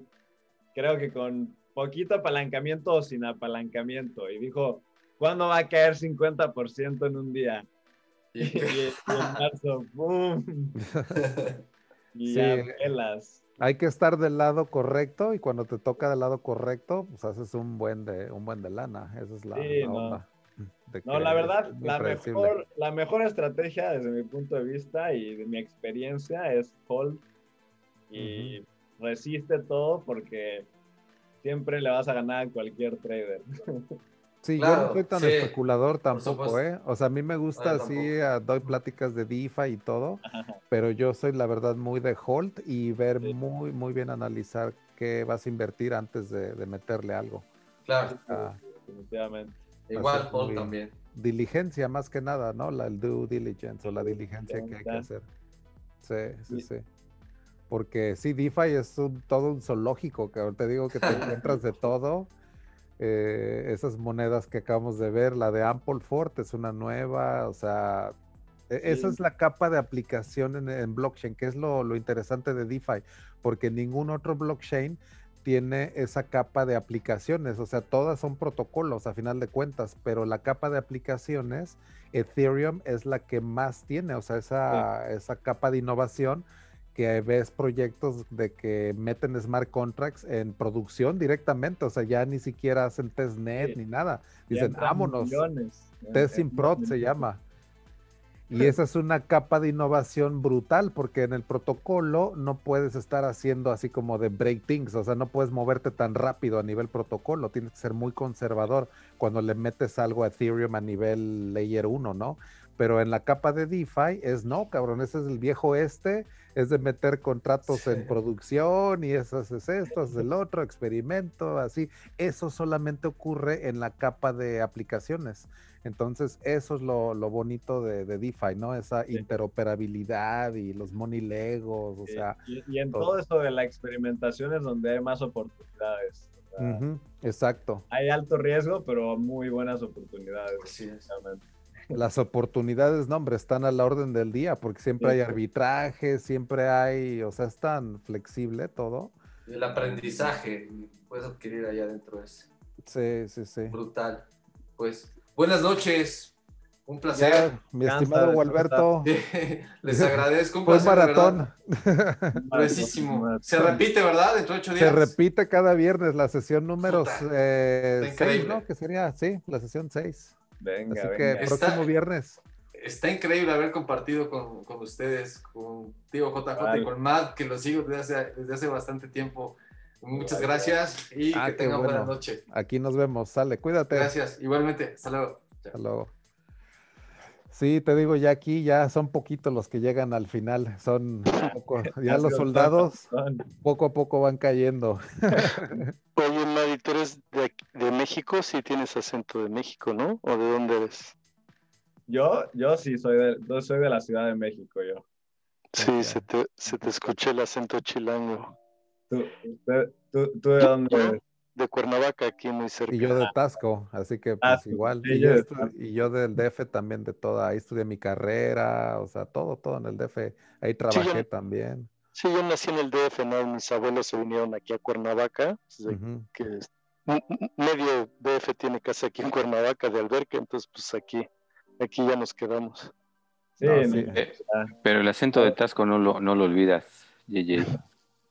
creo que con poquito apalancamiento o sin apalancamiento, y dijo, ¿cuándo va a caer 50% en un día? Y, en marzo, ¡boom! Y ya Hay que estar del lado correcto y cuando te toca del lado correcto, pues haces un buen de, un buen de lana. Esa es la, onda. no, la verdad, la mejor, la mejor estrategia desde mi punto de vista y de mi experiencia es hold y resiste todo porque siempre le vas a ganar a cualquier trader. Sí, yo no soy tan especulador tampoco, ¿eh? O sea, a mí me gusta así, ah, doy pláticas de DeFi y todo, pero yo soy la verdad muy de hold y ver muy, muy bien analizar qué vas a invertir antes de, meterle algo. Claro, definitivamente. Igual hold también. Diligencia más que nada, ¿no? La, el due diligence o la diligencia que hay que hacer. Sí, sí, sí. Porque sí, DeFi es un, todo un zoológico, que te digo que te encuentras de todo eh, esas monedas que acabamos de ver, la de Ample Fort es una nueva, o sea, e, esa es la capa de aplicación en, blockchain, que es lo, interesante de DeFi, porque ningún otro blockchain tiene esa capa de aplicaciones, o sea, todas son protocolos a final de cuentas, pero la capa de aplicaciones, Ethereum es la que más tiene, o sea, esa, esa capa de innovación que ves proyectos de que meten smart contracts en producción directamente, o sea, ya ni siquiera hacen testnet ni nada. Dicen, vámonos. Testing Prod se llama. Y esa es una capa de innovación brutal, porque en el protocolo no puedes estar haciendo así como de break things, o sea, no puedes moverte tan rápido a nivel protocolo, tienes que ser muy conservador cuando le metes algo a Ethereum a nivel layer 1, ¿no? Pero en la capa de DeFi es no, cabrón, ese es el viejo este, es de meter contratos en producción y eso es esto, es el otro, experimento, así. Eso solamente ocurre en la capa de aplicaciones. Entonces, eso es lo, bonito de, DeFi, ¿no? Esa interoperabilidad y los money legos, o sea. Y, en todo. eso de la experimentación es donde hay más oportunidades. exacto. Hay alto riesgo, pero muy buenas oportunidades. Sí, las oportunidades, no, hombre, están a la orden del día, porque siempre hay arbitraje, siempre hay, o sea, es tan flexible todo. El aprendizaje puedes adquirir allá adentro es. Sí, sí, sí. Brutal. Pues, buenas noches. Un placer. mi estimado Gualberto. Les agradezco. Un placer. maratón. Gruesísimo. Se repite, ¿verdad? Dentro de ocho días. Se repite cada viernes la sesión número 6, eh, ¿no? Que sería, sí, la sesión 6. Venga, Así que próximo viernes. Está increíble haber compartido con, con ustedes, con Tío JJ y con Matt, que lo sigo desde hace, desde hace bastante tiempo. Muchas gracias y ah, que tengan buena noche. Aquí nos vemos. Sale, cuídate. Gracias, igualmente. Hasta luego. Hasta luego. Sí, te digo, ya aquí ya son poquitos los que llegan al final. Son ya los soldados poco a poco van cayendo. Oye, Mari, tú eres de, de México, sí tienes acento de México, ¿no? ¿O de dónde eres? Yo, yo sí soy de, soy de la Ciudad de México, yo. Sí, se te, se te escucha el acento chilango. ¿Tú, tú, tú de dónde eres? de Cuernavaca, aquí muy cerca. Y yo de Tasco, así que ah, pues igual. y, yo y, yo del DF también de toda, ahí estudié mi carrera, o sea, todo, todo en el DF. Ahí trabajé también. Sí, yo nací en el DF, ¿no? Mis abuelos se vinieron aquí a Cuernavaca, que medio DF tiene casa aquí en Cuernavaca de alberca, entonces pues aquí, aquí ya nos quedamos. Sí, eh, pero el acento de Tasco no lo, no lo olvidas, Yeye.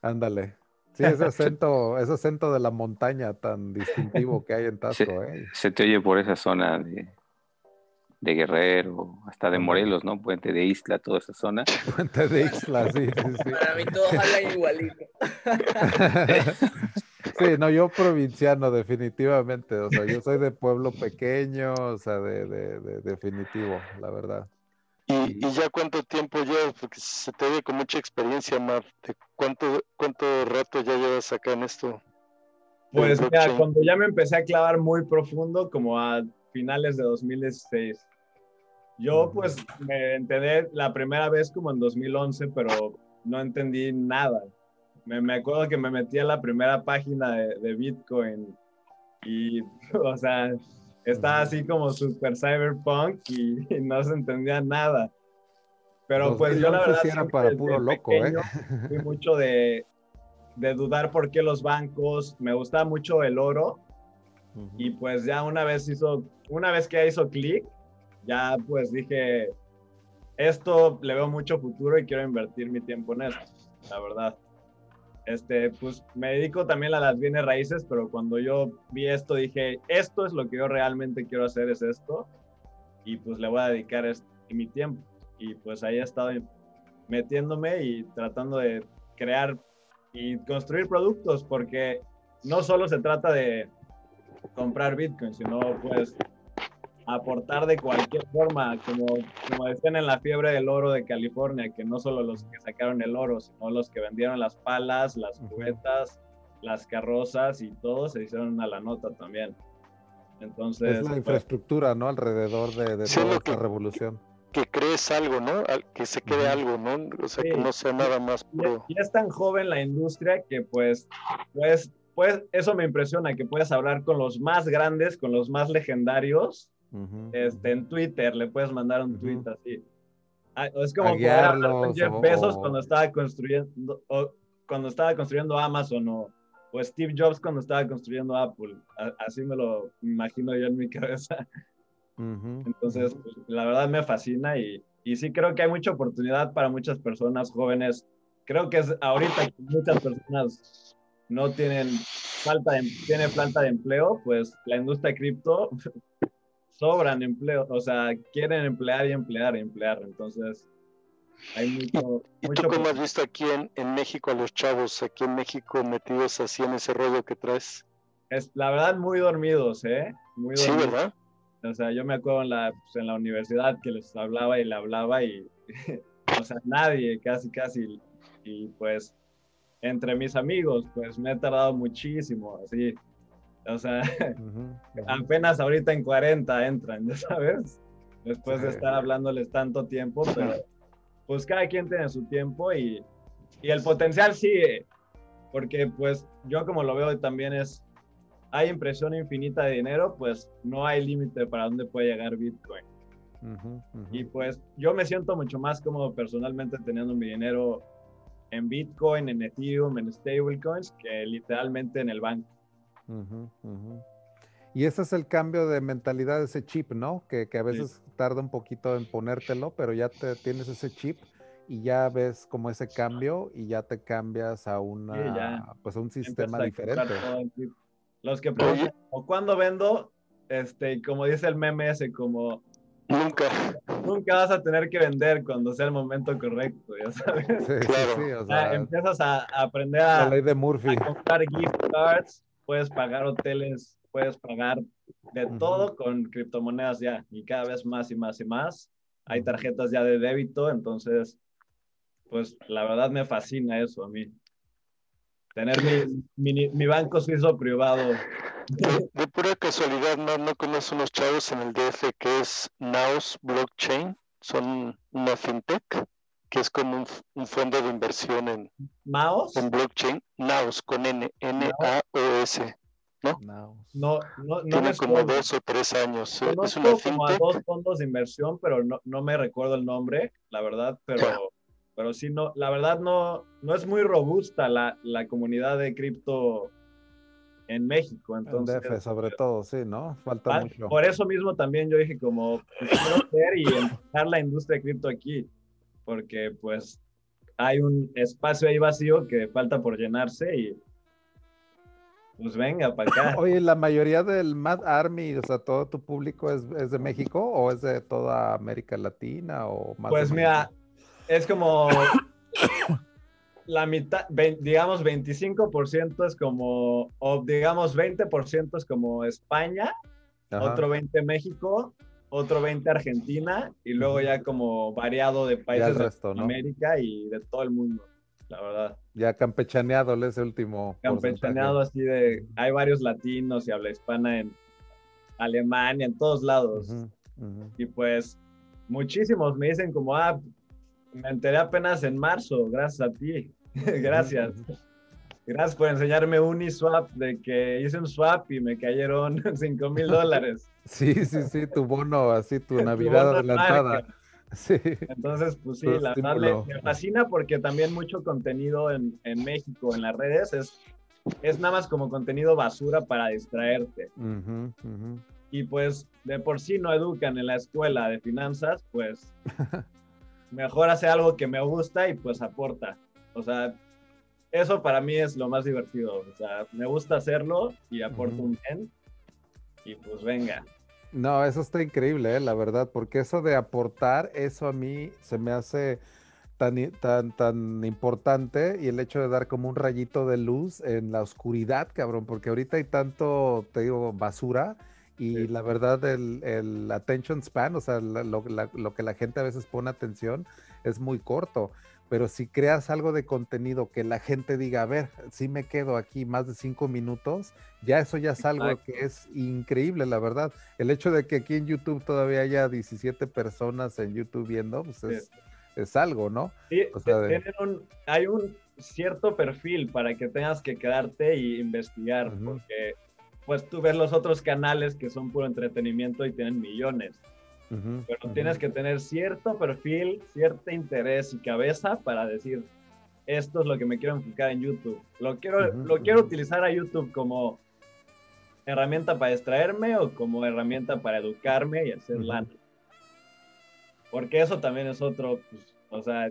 Ándale. Sí, ese acento, ese acento de la montaña tan distintivo que hay en Tasco. Se, ¿eh? se te oye por esa zona de, de Guerrero, hasta de Morelos, ¿no? Puente de Isla, toda esa zona. Puente de Isla, sí, sí, sí. Para mí todos hablan igualito. Sí, no, yo provinciano, definitivamente. O sea, yo soy de pueblo pequeño, o sea, de, de, de definitivo, la verdad. ¿Y, ya cuánto tiempo llevas? Porque se te ve con mucha experiencia, Mar. ¿Cuánto, ¿Cuánto rato ya llevas acá en esto? Pues mira, cuando ya me empecé a clavar muy profundo, como a finales de 2016. Yo pues me enteré la primera vez como en 2011, pero no entendí nada. Me, me acuerdo que me metí a la primera página de, de Bitcoin y, o sea, estaba así como super cyberpunk y, no se entendía nada. Pero pues yo la verdad era para puro loco, ¿eh? Fui mucho de, de, dudar por qué los bancos, me gustaba mucho el oro y pues ya una vez hizo, una vez que hizo clic, ya pues dije, esto le veo mucho futuro y quiero invertir mi tiempo en esto, la verdad este, pues me dedico también a las bienes raíces, pero cuando yo vi esto dije, esto es lo que yo realmente quiero hacer, es esto, y pues le voy a dedicar mi tiempo. Y pues ahí he estado metiéndome y tratando de crear y construir productos, porque no solo se trata de comprar Bitcoin, sino pues aportar de cualquier forma, como, como decían en la fiebre del oro de California, que no solo los que sacaron el oro, sino los que vendieron las palas, las cubetas, las carrozas y todo se hicieron a la nota también. Entonces, es la pues, infraestructura, ¿no? Alrededor de, de toda esta revolución. Que crees algo, ¿no? Que se quede algo, ¿no? O sea, que no sea nada más. Ya, es tan joven la industria que pues, pues, pues, eso me impresiona, que puedes hablar con los más grandes, con los más legendarios, este, en Twitter le puedes mandar un tweet así. Ah, es como poder hablar con Jeff Bezos cuando estaba construyendo o, cuando estaba construyendo Amazon o, o, Steve Jobs cuando estaba construyendo Apple. así me lo imagino yo en mi cabeza. Entonces, pues, la verdad me fascina y, y sí creo que hay mucha oportunidad para muchas personas jóvenes. Creo que es ahorita que muchas personas no tienen falta de, tiene falta de empleo, pues la industria cripto sobran empleos, o sea, quieren emplear y emplear y emplear, entonces hay mucho... ¿Y, tú cómo has visto aquí en, en, México a los chavos, aquí en México metidos así en ese rollo que traes? Es, la verdad, muy dormidos, ¿eh? Muy dormidos. Sí, ¿verdad? O sea, yo me acuerdo en la, pues, en la universidad que les hablaba y le hablaba y, o sea, nadie, casi, casi, y pues entre mis amigos, pues me he tardado muchísimo, así, o sea, apenas ahorita en 40 entran, ya sabes, después de estar hablándoles tanto tiempo, pero pues cada quien tiene su tiempo y, y el potencial sigue, porque pues yo como lo veo también es, hay impresión infinita de dinero, pues no hay límite para dónde puede llegar Bitcoin. Y pues yo me siento mucho más cómodo personalmente teniendo mi dinero en Bitcoin, en Ethereum, en stablecoins, que literalmente en el banco. Y ese es el cambio de mentalidad, ese chip, ¿no? Que, que a veces tarda un poquito en ponértelo, pero ya te, tienes ese chip y ya ves como ese cambio y ya te cambias a una, pues a un sistema diferente. Los que preguntan, ¿o cuándo vendo? Este, como dice el meme ese, como Nunca. Nunca vas a tener que vender cuando sea el momento correcto, ya sabes. Sí, claro. o sea, empiezas a, aprender a, ley de Murphy. a comprar gift cards, puedes pagar hoteles, puedes pagar de todo con criptomonedas ya, y cada vez más y más y más. Hay tarjetas ya de débito, entonces, pues la verdad me fascina eso a mí. Tener mi, mi banco suizo privado de, pura casualidad, ¿no, ¿no conoces unos chavos en el DF que es Naos Blockchain? Son una fintech que es como un, fondo de inversión en, ¿Naos? en blockchain. Naos con N, N-A-O-S. ¿No? No, no, Tiene como dos o tres años. es una como a dos fondos de inversión, pero no, no me recuerdo el nombre, la verdad, pero, pero sí, no, la verdad no, no es muy robusta la, la comunidad de cripto en México. Entonces, en DF sobre todo, sí, ¿no? Falta mucho. Por eso mismo también yo dije como, pues, quiero ver y empezar la industria de cripto aquí, porque pues hay un espacio ahí vacío que falta por llenarse y pues venga para acá. Oye, ¿la mayoría del Mad Army, o sea, todo tu público es, es de México o es de toda América Latina o más? Pues mira, es como la mitad, digamos 25% es como, o digamos 20% es como España, otro 20 México, otro 20 Argentina y luego ya como variado de países de América y de todo el mundo, la verdad. Ya campechaneado ese último. Campechaneado así de, hay varios latinos y habla hispana en Alemania, en todos lados. Y pues muchísimos me dicen como, ah, me enteré apenas en marzo, gracias a ti. Gracias. Gracias por enseñarme Uniswap, de que hice un swap y me cayeron 5 mil dólares. Sí, sí, sí, tu bono, así, tu Navidad adelantada. Sí. Entonces, pues sí, la verdad me, fascina porque también mucho contenido en, en, México, en las redes, es, es nada más como contenido basura para distraerte. Y pues de por sí no educan en la escuela de finanzas, pues mejor hacer algo que me gusta y pues aporta. O sea, eso para mí es lo más divertido. O sea, me gusta hacerlo y aporto un bien. Y pues venga. No, eso está increíble, ¿eh? la verdad, porque eso de aportar, eso a mí se me hace tan, tan, tan importante y el hecho de dar como un rayito de luz en la oscuridad, cabrón, porque ahorita hay tanto, te digo, basura y la verdad el, el, attention span, o sea, lo, lo, que la gente a veces pone atención es muy corto pero si creas algo de contenido que la gente diga, a ver, si me quedo aquí más de cinco minutos, ya eso ya es algo que es increíble, la verdad. El hecho de que aquí en YouTube todavía haya 17 personas en YouTube viendo, pues es, es algo, ¿no? Sí, hay un cierto perfil para que tengas que quedarte e investigar, porque pues tú ves los otros canales que son puro entretenimiento y tienen millones pero tienes que tener cierto perfil, cierto interés y cabeza para decir, esto es lo que me quiero enfocar en YouTube. Lo quiero, lo quiero utilizar a YouTube como herramienta para distraerme o como herramienta para educarme y hacer lana. Porque eso también es otro, pues, o sea,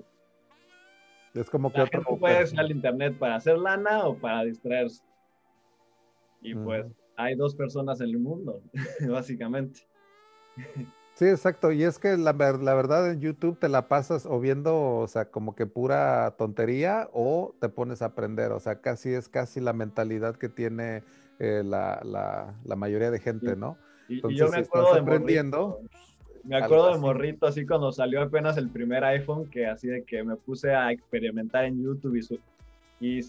es como que la puede usar el internet para hacer lana o para distraerse. Y pues hay dos personas en el mundo, básicamente. Sí, exacto. Y es que la, la, verdad en YouTube te la pasas o viendo, o sea, como que pura tontería o te pones a aprender. O sea, casi es casi la mentalidad que tiene eh, la, la, mayoría de gente, ¿no? Y, yo me acuerdo de aprendiendo. Me acuerdo de morrito así cuando salió apenas el primer iPhone, que así de que me puse a experimentar en YouTube y, y,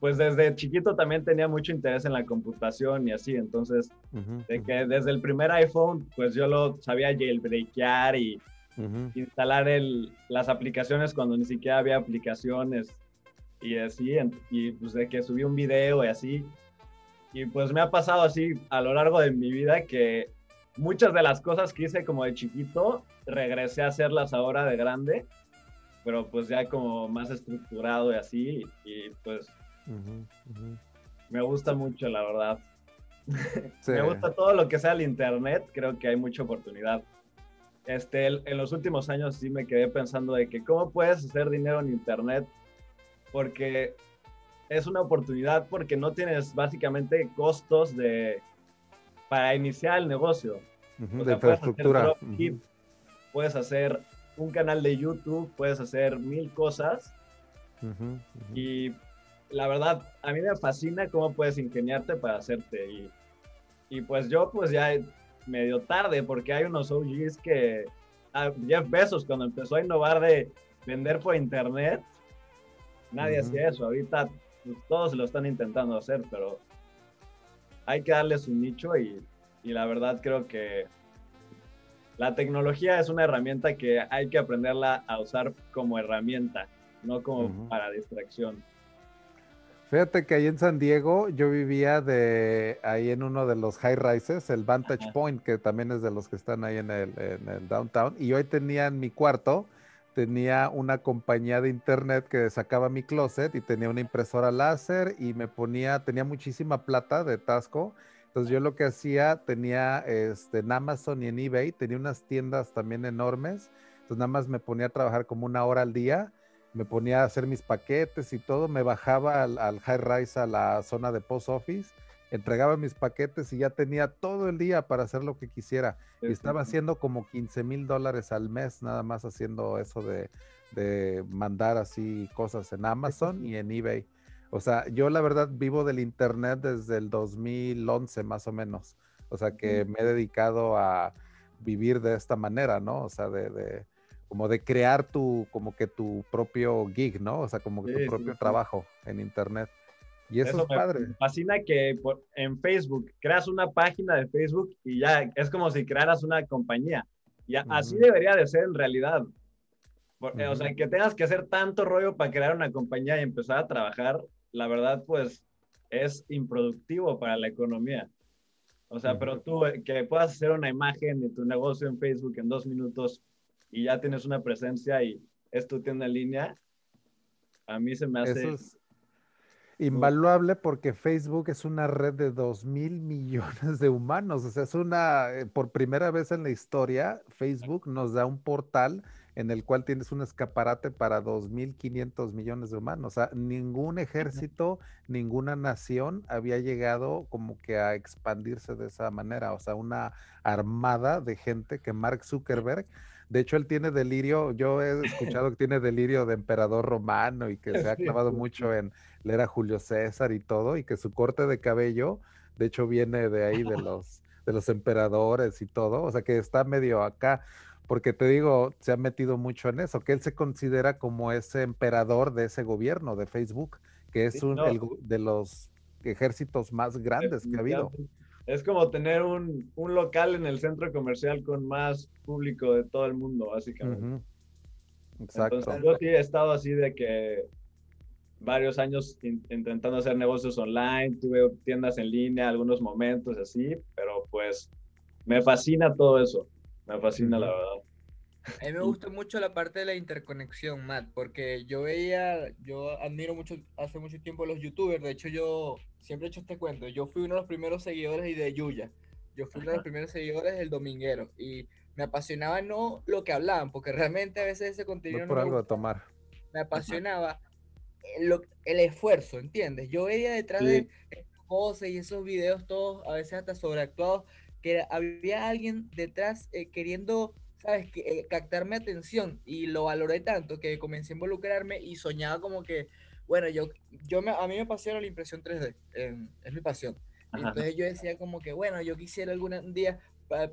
pues desde chiquito también tenía mucho interés en la computación y así, entonces de que desde el primer iPhone pues yo lo sabía jailbreakear y instalar el, las aplicaciones cuando ni siquiera había aplicaciones y así, y pues de que subí un video y así. Y pues me ha pasado así a lo largo de mi vida que muchas de las cosas que hice como de chiquito, regresé a hacerlas ahora de grande, pero pues ya como más estructurado y así, y pues me gusta mucho, la verdad. me gusta todo lo que sea el internet, creo que hay mucha oportunidad. Este, en los últimos años sí me quedé pensando de que cómo puedes hacer dinero en internet, porque es una oportunidad porque no tienes básicamente costos de para iniciar el negocio. de infraestructura. Puedes hacer, un canal de YouTube, puedes hacer mil cosas. y la verdad, a mí me fascina cómo puedes ingeniarte para hacerte. Y, y pues yo pues ya medio tarde porque hay unos OGs que a Jeff Bezos cuando empezó a innovar de vender por internet, nadie hacía eso. Ahorita pues, todos lo están intentando hacer, pero hay que darle su nicho y, y la verdad creo que la tecnología es una herramienta que hay que aprenderla a usar como herramienta, no como para distracción. Fíjate que ahí en San Diego yo vivía de ahí en uno de los high rises, el Vantage Point, que también es de los que están ahí en el, en el downtown, y hoy tenía en mi cuarto tenía una compañía de internet que sacaba mi closet y tenía una impresora láser y me ponía, tenía muchísima plata de Tasco. Entonces yo lo que hacía, tenía este, en Amazon y en eBay, tenía unas tiendas también enormes. Entonces nada más me ponía a trabajar como una hora al día, me ponía a hacer mis paquetes y todo, me bajaba al, al high rise a la zona de post office entregaba mis paquetes y ya tenía todo el día para hacer lo que quisiera. Y estaba haciendo como 15 mil dólares al mes, nada más haciendo eso de, mandar así cosas en Amazon y en eBay. O sea, yo la verdad vivo del Internet desde el 2011 más o menos. O sea, que me he dedicado a vivir de esta manera, ¿no? O sea, de, como de crear tu, como que tu propio gig, ¿no? O sea, como que tu propio trabajo en Internet. Y eso, es padre. Me fascina que en Facebook creas una página de Facebook y ya es como si crearas una compañía. Y así debería de ser en realidad. O sea, que tengas que hacer tanto rollo para crear una compañía y empezar a trabajar, la verdad, pues es improductivo para la economía. O sea, pero tú eh, que puedas hacer una imagen de tu negocio en Facebook en dos minutos y ya tienes una presencia y es tu tienda en línea, a mí se me hace invaluable porque Facebook es una red de dos mil millones de humanos. O sea, es una, eh, por primera vez en la historia, Facebook nos da un portal en el cual tienes un escaparate para 2.500 millones de humanos. O sea, ningún ejército, ninguna nación había llegado como que a expandirse de esa manera. O sea, una armada de gente que Mark Zuckerberg de hecho, él tiene delirio, yo he escuchado que tiene delirio de emperador romano y que se ha clavado mucho en leer a Julio César y todo, y que su corte de cabello, de hecho, viene de ahí, de los, de los emperadores y todo, o sea que está medio acá, porque te digo, se ha metido mucho en eso, que él se considera como ese emperador de ese gobierno de Facebook, que es uno de los ejércitos más grandes que ha habido. es como tener un, local en el centro comercial con más público de todo el mundo, básicamente. Exacto. yo sí he estado así de que varios años intentando hacer negocios online, tuve tiendas en línea, algunos momentos así, pero pues me fascina todo eso, me fascina la verdad. A mí me gusta mucho la parte de la interconexión, Matt, porque yo veía, yo admiro mucho, hace mucho tiempo los youtubers, de hecho yo siempre he hecho este cuento, yo fui uno de los primeros seguidores de Yuya, yo fui uno de los primeros seguidores del Dominguero, y me apasionaba no lo que hablaban, porque realmente a veces ese contenido... No por algo de tomar. Me apasionaba el, el, esfuerzo, ¿entiendes? Yo veía detrás de esas cosas y esos videos todos a veces hasta sobreactuados, que había alguien detrás eh, queriendo, ¿sabes?, que, eh, captarme atención y lo valoré tanto que comencé a involucrarme y soñaba como que, bueno, yo, yo me, a mí me apasiona la impresión 3D, es mi pasión. Entonces yo decía como que, bueno, yo quisiera algún día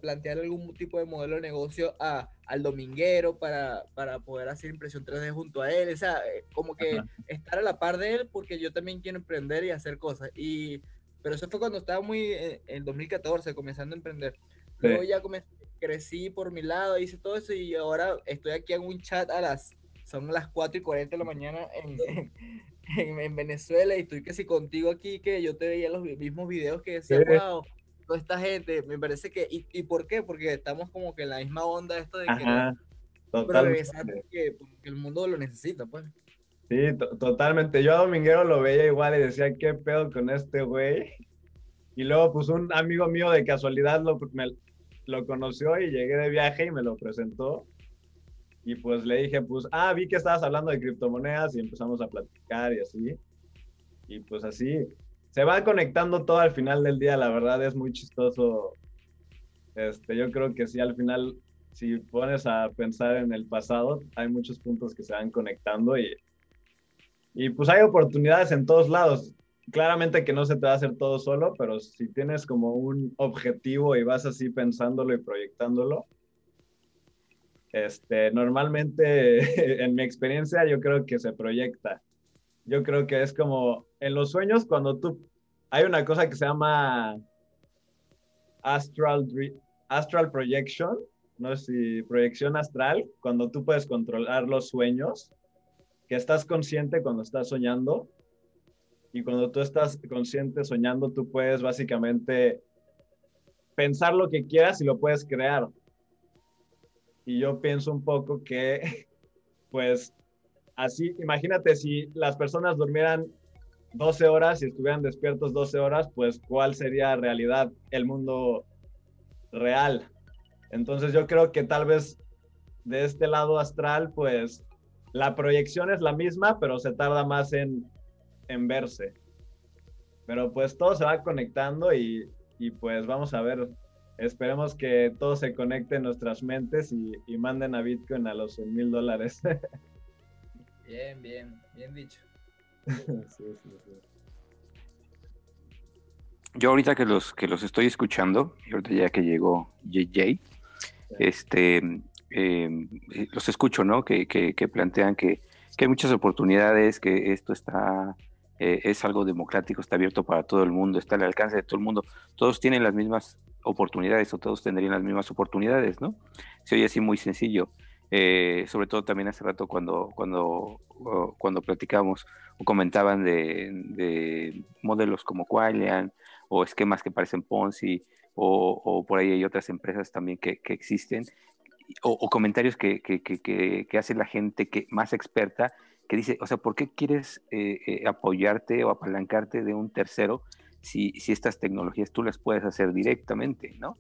plantear algún tipo de modelo de negocio a, al dominguero para, para poder hacer impresión 3D junto a él, o sea, eh, como que estar a la par de él porque yo también quiero emprender y hacer cosas. Y, pero eso fue cuando estaba muy en, en 2014, comenzando a emprender. Luego ya crecí por mi lado, hice todo eso y ahora estoy aquí en un chat a las, son las 4 y 40 de la mañana en, en, en Venezuela y estoy casi contigo aquí que yo te veía los mismos videos que decía, wow toda esta gente, me parece que, ¿y, ¿y, por qué? Porque estamos como que en la misma onda esto de que porque, el mundo lo necesita, pues. Sí, totalmente. Yo a Dominguero lo veía igual y decía, ¿qué pedo con este güey? Y luego, pues un amigo mío de casualidad lo, lo conoció y llegué de viaje y me lo presentó. Y pues le dije, pues, ah, vi que estabas hablando de criptomonedas y empezamos a platicar y así. Y pues así, se va conectando todo al final del día, la verdad es muy chistoso. Este, yo creo que sí, al final, si pones a pensar en el pasado, hay muchos puntos que se van conectando y, y pues hay oportunidades en todos lados. Claramente que no se te va a hacer todo solo, pero si tienes como un objetivo y vas así pensándolo y proyectándolo, este, normalmente en mi experiencia yo creo que se proyecta yo creo que es como en los sueños cuando tú, hay una cosa que se llama astral, astral projection, no si proyección astral, cuando tú puedes controlar los sueños, que estás consciente cuando estás soñando, y cuando tú estás consciente soñando, tú puedes básicamente pensar lo que quieras y lo puedes crear. Y yo pienso un poco que, pues, así, imagínate si las personas durmieran 12 horas y estuvieran despiertos 12 horas, pues cuál sería realidad el mundo real. Entonces yo creo que tal vez de este lado astral, pues la proyección es la misma, pero se tarda más en, en verse. Pero pues todo se va conectando y, y, pues vamos a ver, esperemos que todo se conecte en nuestras mentes y, y manden a Bitcoin a los 100 mil dólares. Bien, bien, bien dicho. Yo ahorita que los que los estoy escuchando, y ahorita ya que llegó JJ, este, eh, los escucho, ¿no? Que, plantean que, hay muchas oportunidades, que esto está, eh, es algo democrático, está abierto para todo el mundo, está al alcance de todo el mundo. Todos tienen las mismas oportunidades o todos tendrían las mismas oportunidades, ¿no? Se oye así muy sencillo. Eh, sobre todo también hace rato cuando, cuando, cuando platicamos o comentaban de, modelos como Qualian o esquemas que parecen Ponzi o, por ahí hay otras empresas también que, existen o, comentarios que, que, hace la gente que más experta que dice, o sea, ¿por qué quieres eh, eh, apoyarte o apalancarte de un tercero si, si estas tecnologías tú las puedes hacer directamente, ¿no?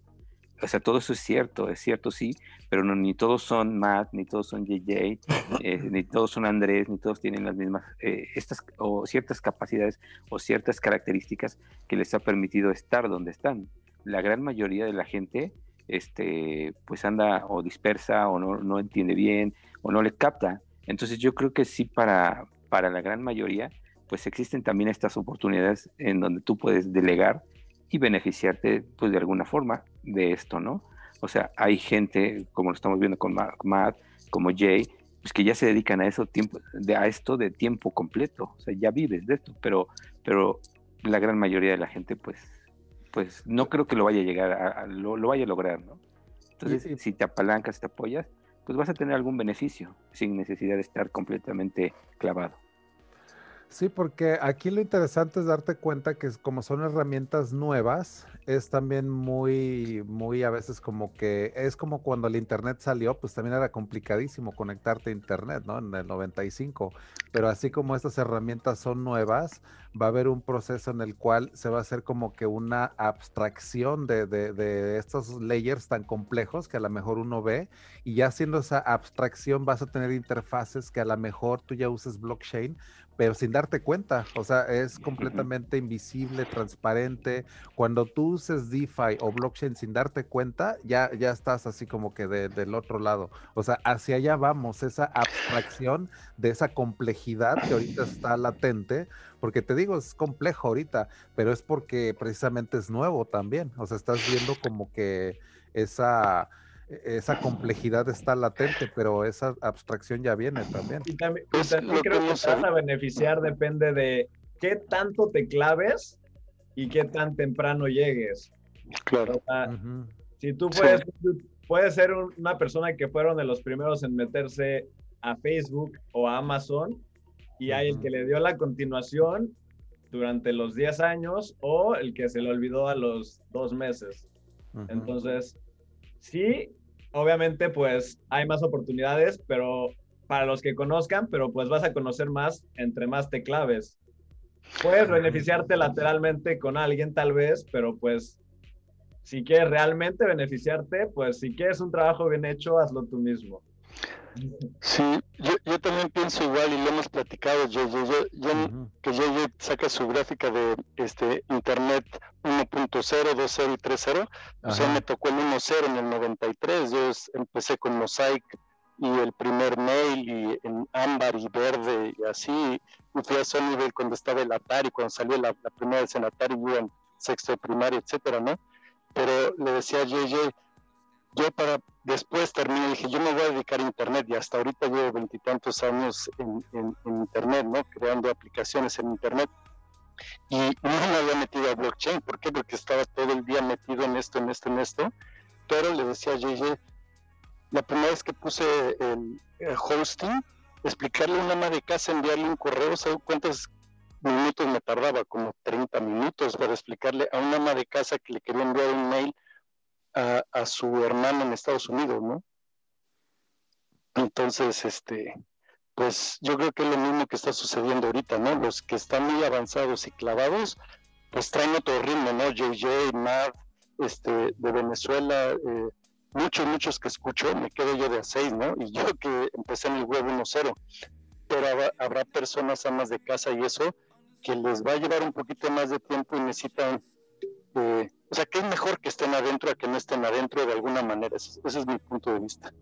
o sea, todo eso es cierto, es cierto, sí, pero no, ni todos son Matt, ni todos son JJ, eh, ni todos son Andrés, ni todos tienen las mismas, eh, estas, o ciertas capacidades o ciertas características que les ha permitido estar donde están. La gran mayoría de la gente, este, pues anda o dispersa o no, no entiende bien o no le capta. Entonces yo creo que sí para, para la gran mayoría, pues existen también estas oportunidades en donde tú puedes delegar y beneficiarte pues de alguna forma de esto, ¿no? O sea, hay gente, como lo estamos viendo con Matt, como Jay, pues que ya se dedican a eso tiempo, de, a esto de tiempo completo, o sea, ya vives de esto, pero, pero la gran mayoría de la gente, pues, pues no creo que lo vaya a llegar a, lo, lo, vaya a lograr, ¿no? Entonces, si te apalancas, te apoyas, pues vas a tener algún beneficio sin necesidad de estar completamente clavado. Sí, porque aquí lo interesante es darte cuenta que como son herramientas nuevas, es también muy, muy a veces como que es como cuando el Internet salió, pues también era complicadísimo conectarte a Internet, ¿no? En el 95. Pero así como estas herramientas son nuevas, va a haber un proceso en el cual se va a hacer como que una abstracción de, de, de estos layers tan complejos que a lo mejor uno ve y ya haciendo esa abstracción vas a tener interfaces que a lo mejor tú ya uses blockchain pero sin darte cuenta. O sea, es completamente invisible, transparente. Cuando tú uses DeFi o blockchain sin darte cuenta, ya, ya estás así como que del otro lado. O sea, hacia allá vamos, esa abstracción de esa complejidad que ahorita está latente, porque te digo, es complejo ahorita, pero es porque precisamente es nuevo también. O sea, estás viendo como que esa esa complejidad está latente, pero esa abstracción ya viene también. Y también, creo que vas a beneficiar depende de qué tanto te claves y qué tan temprano llegues. Claro. Si tú puedes, puedes ser una persona que fueron de los primeros en meterse a Facebook o a Amazon y hay el que le dio la continuación durante los 10 años o el que se le olvidó a los dos meses. Entonces, sí, obviamente pues hay más oportunidades, pero para los que conozcan, pero pues vas a conocer más entre más te claves. Puedes beneficiarte lateralmente con alguien tal vez, pero pues si quieres realmente beneficiarte, pues si quieres un trabajo bien hecho, hazlo tú mismo. Sí, yo, también pienso igual y lo hemos platicado, yo, yo, yo, que yo, saca su gráfica de este Internet 1.0, 2.0 y 3.0, o sea, me tocó el 1.0 en el 93, yo empecé con Mosaic y el primer mail y en ámbar y verde y así, y fui a Sonyville cuando estaba el Atari, cuando salió la, primera vez en Atari, yo en sexto de primaria, etcétera, ¿no? Pero le decía a JJ, yo para después terminé, dije, yo me voy a dedicar a Internet y hasta ahorita llevo veintitantos años en, Internet, ¿no? Creando aplicaciones en Internet. Y no me había metido a blockchain, ¿por qué? Porque estaba todo el día metido en esto, en esto, en esto. Pero le decía a JJ, la primera vez que puse el, hosting, explicarle a una ama de casa, enviarle un correo, ¿sabes cuántos minutos me tardaba? Como 30 minutos para explicarle a una ama de casa que le quería enviar un mail a, su hermano en Estados Unidos, ¿no? Entonces, este, pues yo creo que es lo mismo que está sucediendo ahorita, ¿no? Los que están muy avanzados y clavados, pues traen otro ritmo, ¿no? JJ, Mav, este, de Venezuela, eh, muchos, muchos que escucho, me quedo yo de a seis, ¿no? Y yo que empecé en el web 1.0, pero habrá, personas amas de casa y eso que les va a llevar un poquito más de tiempo y necesitan eh, o sea, que es mejor que estén adentro a que no estén adentro de alguna manera. Ese, es mi punto de vista.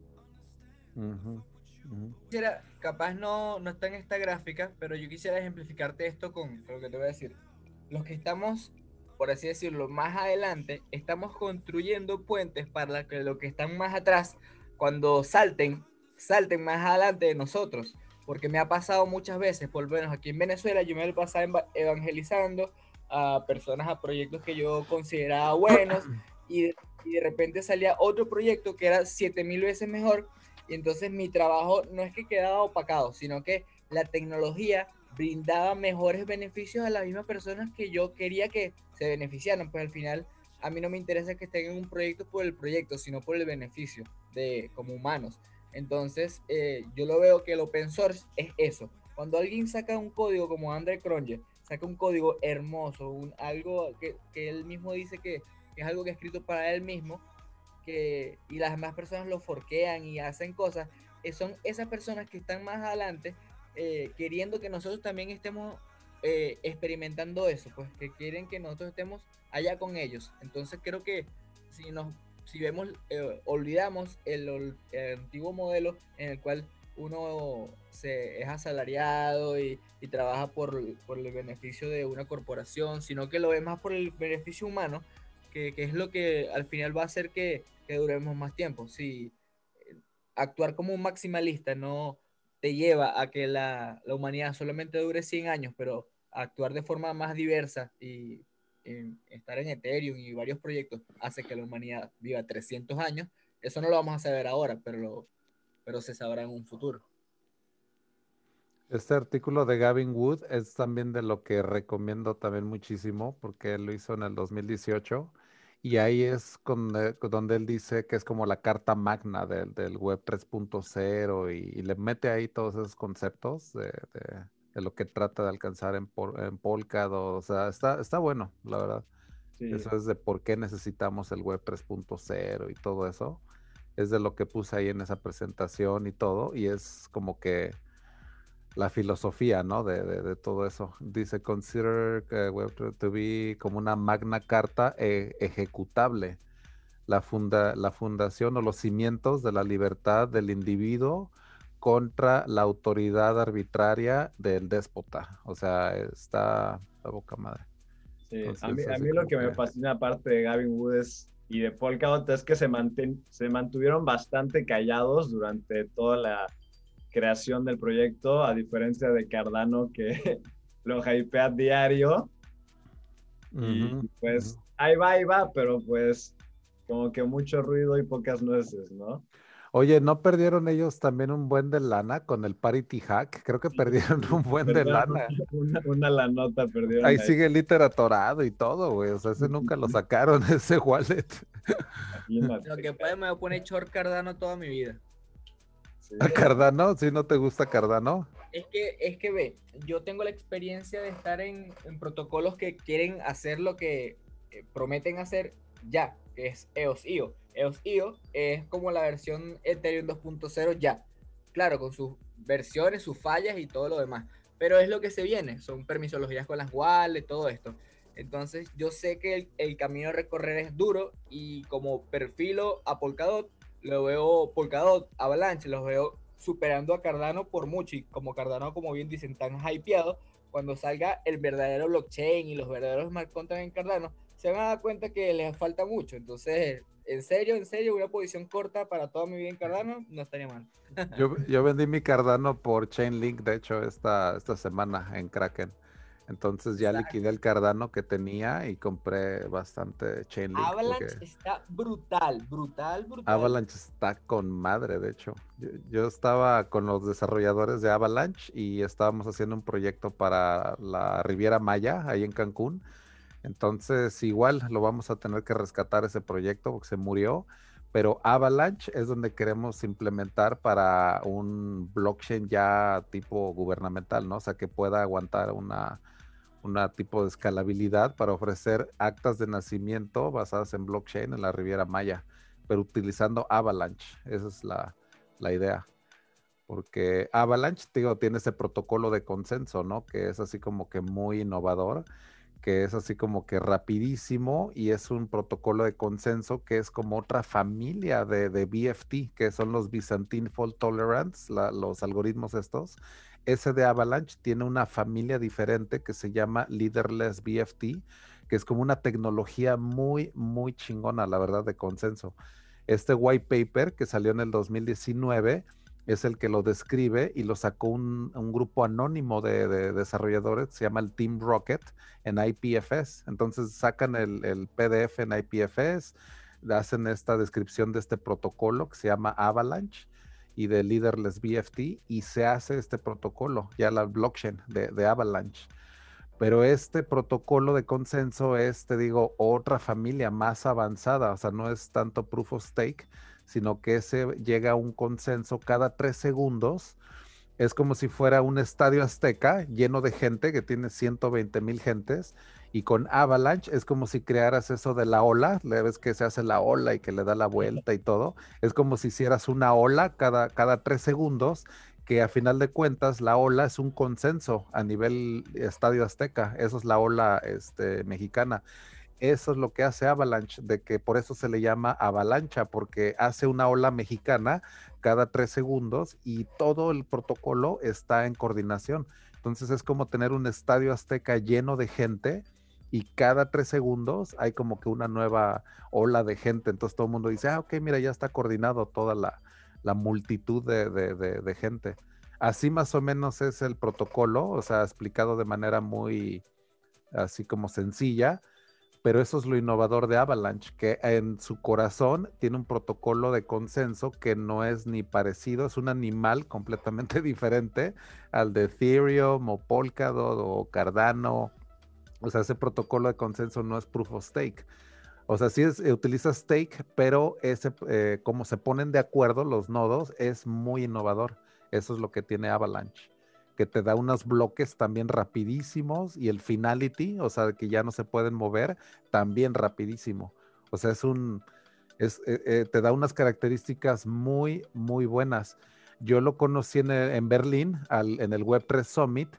Quisiera, capaz no, no está en esta gráfica, pero yo quisiera ejemplificarte esto con, lo que te voy a decir. Los que estamos, por así decirlo, más adelante, estamos construyendo puentes para que los que están más atrás, cuando salten, salten más adelante de nosotros. Porque me ha pasado muchas veces, por lo menos aquí en Venezuela, yo me lo pasaba evangelizando a personas, a proyectos que yo consideraba buenos y, de repente salía otro proyecto que era 7000 veces mejor y entonces mi trabajo no es que quedaba opacado, sino que la tecnología brindaba mejores beneficios a las mismas personas que yo quería que se beneficiaran, pues al final a mí no me interesa que estén en un proyecto por el proyecto, sino por el beneficio de como humanos. Entonces, eh, yo lo veo que el open source es eso. Cuando alguien saca un código como Andre Cronje, saca un código hermoso, un, algo que, que, él mismo dice que, es algo que ha escrito para él mismo, que, y las demás personas lo forquean y hacen cosas, eh, son esas personas que están más adelante eh, queriendo que nosotros también estemos eh, experimentando eso, pues que quieren que nosotros estemos allá con ellos. Entonces creo que si nos si vemos, olvidamos el, el antiguo modelo en el cual uno se, es asalariado y, trabaja por, el beneficio de una corporación, sino que lo ve más por el beneficio humano, que, es lo que al final va a hacer que, duremos más tiempo. Si eh, actuar como un maximalista no te lleva a que la, humanidad solamente dure 100 años, pero actuar de forma más diversa y, estar en Ethereum y varios proyectos hace que la humanidad viva 300 años, eso no lo vamos a saber ahora, pero lo, pero se sabrá en un futuro. Este artículo de Gavin Wood es también de lo que recomiendo también muchísimo porque él lo hizo en el 2018 y ahí es eh, donde él dice que es como la carta magna del, web 3.0 y, le mete ahí todos esos conceptos de, lo que trata de alcanzar en, en Polkad. O, sea, está, está bueno, la verdad. Eso es de por qué necesitamos el web 3.0 y todo eso es de lo que puse ahí en esa presentación y todo, y es como que la filosofía, ¿no? De, todo eso. Dice, consider Web to be como una magna carta eh, ejecutable. La, funda, la fundación o los cimientos de la libertad del individuo contra la autoridad arbitraria del déspota. O sea, está la boca madre. Sí, a mí, a mí lo que me fascina aparte de Gavin Wood y de Polkadot es que se, se mantuvieron bastante callados durante toda la creación del proyecto, a diferencia de Cardano que lo hypea diario. y pues ahí va, ahí va, pero pues como que mucho ruido y pocas nueces, ¿no? Oye, ¿no perdieron ellos también un buen de lana con el Parity Hack? Creo que perdieron un buen de lana. Una, una lanota perdieron. Ahí, sigue el literatorado y todo, güey. O sea, ese nunca lo sacaron, ese wallet. Lo que puede me voy a poner short Cardano toda mi vida. ¿A Cardano? ¿Sí no te gusta Cardano? Es que, es que ve, yo tengo la experiencia de estar en, protocolos que quieren hacer lo que eh, prometen hacer ya, que es EOS-IO. EOS-IO es como la versión Ethereum 2.0 ya. Claro, con sus versiones, sus fallas y todo lo demás. Pero es lo que se viene, son permisologías con las wallets, todo esto. Entonces yo sé que el, el, camino a recorrer es duro y como perfilo a Polkadot, lo veo Polkadot, Avalanche, los veo superando a Cardano por mucho y como Cardano, como bien dicen, tan hypeado, cuando salga el verdadero blockchain y los verdaderos smart contracts en Cardano, se van a dar cuenta que les falta mucho. Entonces, en serio, en serio, una posición corta para toda mi vida en Cardano no estaría mal. yo, yo vendí mi Cardano por Chainlink, de hecho, esta, esta semana en Kraken. Entonces ya liquidé el Cardano que tenía y compré bastante Chainlink. Avalanche está brutal, brutal, brutal. Avalanche está con madre, de hecho. Yo, estaba con los desarrolladores de Avalanche y estábamos haciendo un proyecto para la Riviera Maya, ahí en Cancún. Entonces igual lo vamos a tener que rescatar ese proyecto porque se murió. Pero Avalanche es donde queremos implementar para un blockchain ya tipo gubernamental, ¿no? O sea, que pueda aguantar una, una tipo de escalabilidad para ofrecer actas de nacimiento basadas en blockchain en la Riviera Maya, pero utilizando Avalanche. Esa es la, idea. Porque Avalanche, digo, tiene ese protocolo de consenso, ¿no? Que es así como que muy innovador, que es así como que rapidísimo y es un protocolo de consenso que es como otra familia de, de BFT, que son los Byzantine Fault Tolerance, los algoritmos estos ese de Avalanche tiene una familia diferente que se llama Leaderless BFT, que es como una tecnología muy, muy chingona, la verdad, de consenso. Este white paper que salió en el 2019 es el que lo describe y lo sacó un, grupo anónimo de, desarrolladores, se llama el Team Rocket en IPFS. Entonces sacan el, el PDF en IPFS, hacen esta descripción de este protocolo que se llama Avalanche y de Leaderless BFT y se hace este protocolo, ya la blockchain de, Avalanche. Pero este protocolo de consenso es, te digo, otra familia más avanzada, o sea, no es tanto proof of stake, sino que se llega a un consenso cada tres segundos. Es como si fuera un estadio azteca lleno de gente que tiene 120 mil gentes y con Avalanche es como si crearas eso de la ola, le ves que se hace la ola y que le da la vuelta y todo. Es como si hicieras una ola cada, cada tres segundos, que a final de cuentas la ola es un consenso a nivel Estadio Azteca. Eso es la ola este, mexicana. Eso es lo que hace Avalanche, de que por eso se le llama avalancha, porque hace una ola mexicana cada tres segundos y todo el protocolo está en coordinación. Entonces es como tener un estadio azteca lleno de gente y cada tres segundos hay como que una nueva ola de gente. Entonces todo el mundo dice, ah, ok, mira, ya está coordinado toda la, multitud de, gente. Así más o menos es el protocolo, o sea, explicado de manera muy así como sencilla, pero eso es lo innovador de Avalanche, que en su corazón tiene un protocolo de consenso que no es ni parecido, es un animal completamente diferente al de Ethereum o Polkadot o Cardano o sea, ese protocolo de consenso no es proof of stake. O sea, sí es, eh, utiliza stake, pero ese, eh, como se ponen de acuerdo los nodos, es muy innovador. Eso es lo que tiene Avalanche, que te da unos bloques también rapidísimos y el finality, o sea, que ya no se pueden mover, también rapidísimo. O sea, es un, es, eh, te da unas características muy, muy buenas. yo lo conocí en, Berlín, en el Web3 Summit,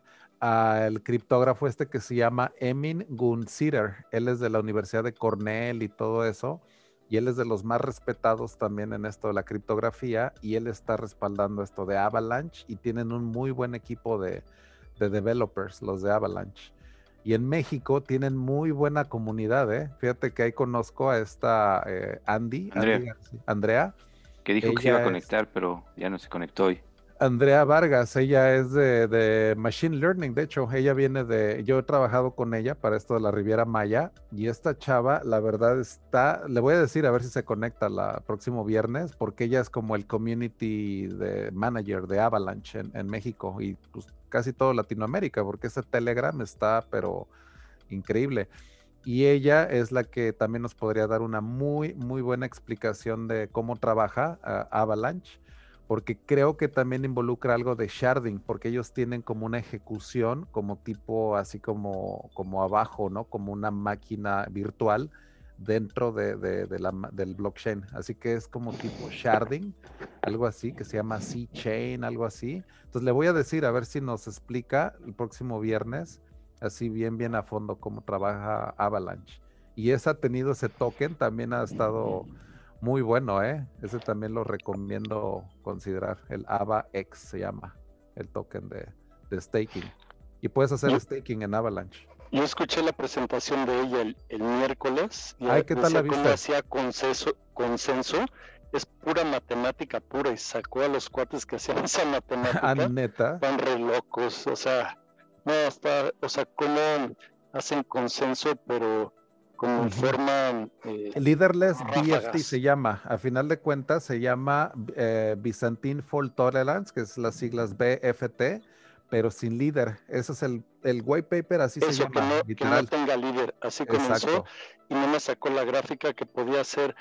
al criptógrafo este que se llama Emin Gunsider. Él es de la Universidad de Cornell y todo eso. Y él es de los más respetados también en esto de la criptografía. Y él está respaldando esto de Avalanche y tienen un muy buen equipo de, developers, los de Avalanche. Y en México tienen muy buena comunidad, ¿eh? Fíjate que ahí conozco a esta eh, Andy, Andrea que dijo que se iba a conectar, pero ya no se conectó hoy. Andrea Vargas, ella es de, Machine Learning, de hecho, ella viene de, yo he trabajado con ella para esto de la Riviera Maya y esta chava, la verdad está, le voy a decir a ver si se conecta el próximo viernes, porque ella es como el community de manager de Avalanche en, México y pues casi todo Latinoamérica, porque ese Telegram está, pero increíble. Y ella es la que también nos podría dar una muy, muy buena explicación de cómo trabaja ah, Avalanche, porque creo que también involucra algo de sharding, porque ellos tienen como una ejecución, como tipo así como, como abajo, ¿no? Como una máquina virtual dentro de, la, del blockchain. Así que es como tipo sharding, algo así, que se llama C-Chain, algo así. Entonces le voy a decir a ver si nos explica el próximo viernes así bien, bien a fondo cómo trabaja Avalanche. Y ese ha tenido ese token, también ha estado muy bueno, ¿eh? Ese también lo recomiendo considerar. El AvaX se llama, el token de, staking. Y puedes hacer staking en Avalanche. Yo escuché la presentación de ella el, miércoles. Y Ay, ¿qué tal la viste? hacía consenso, consenso, es pura matemática pura y sacó a los cuates que hacían esa matemática. ¿Ah, neta? Van re locos, o sea, no, está, o sea, cómo hacen consenso, pero como forman... Eh, Leaderless BFT se llama, a final de cuentas se llama eh, Byzantine Fault Tolerance, que es las siglas BFT, pero sin líder. Ese es el, el white paper, así se llama. Que no, que no tenga líder, así comenzó y no me sacó la gráfica que podía ser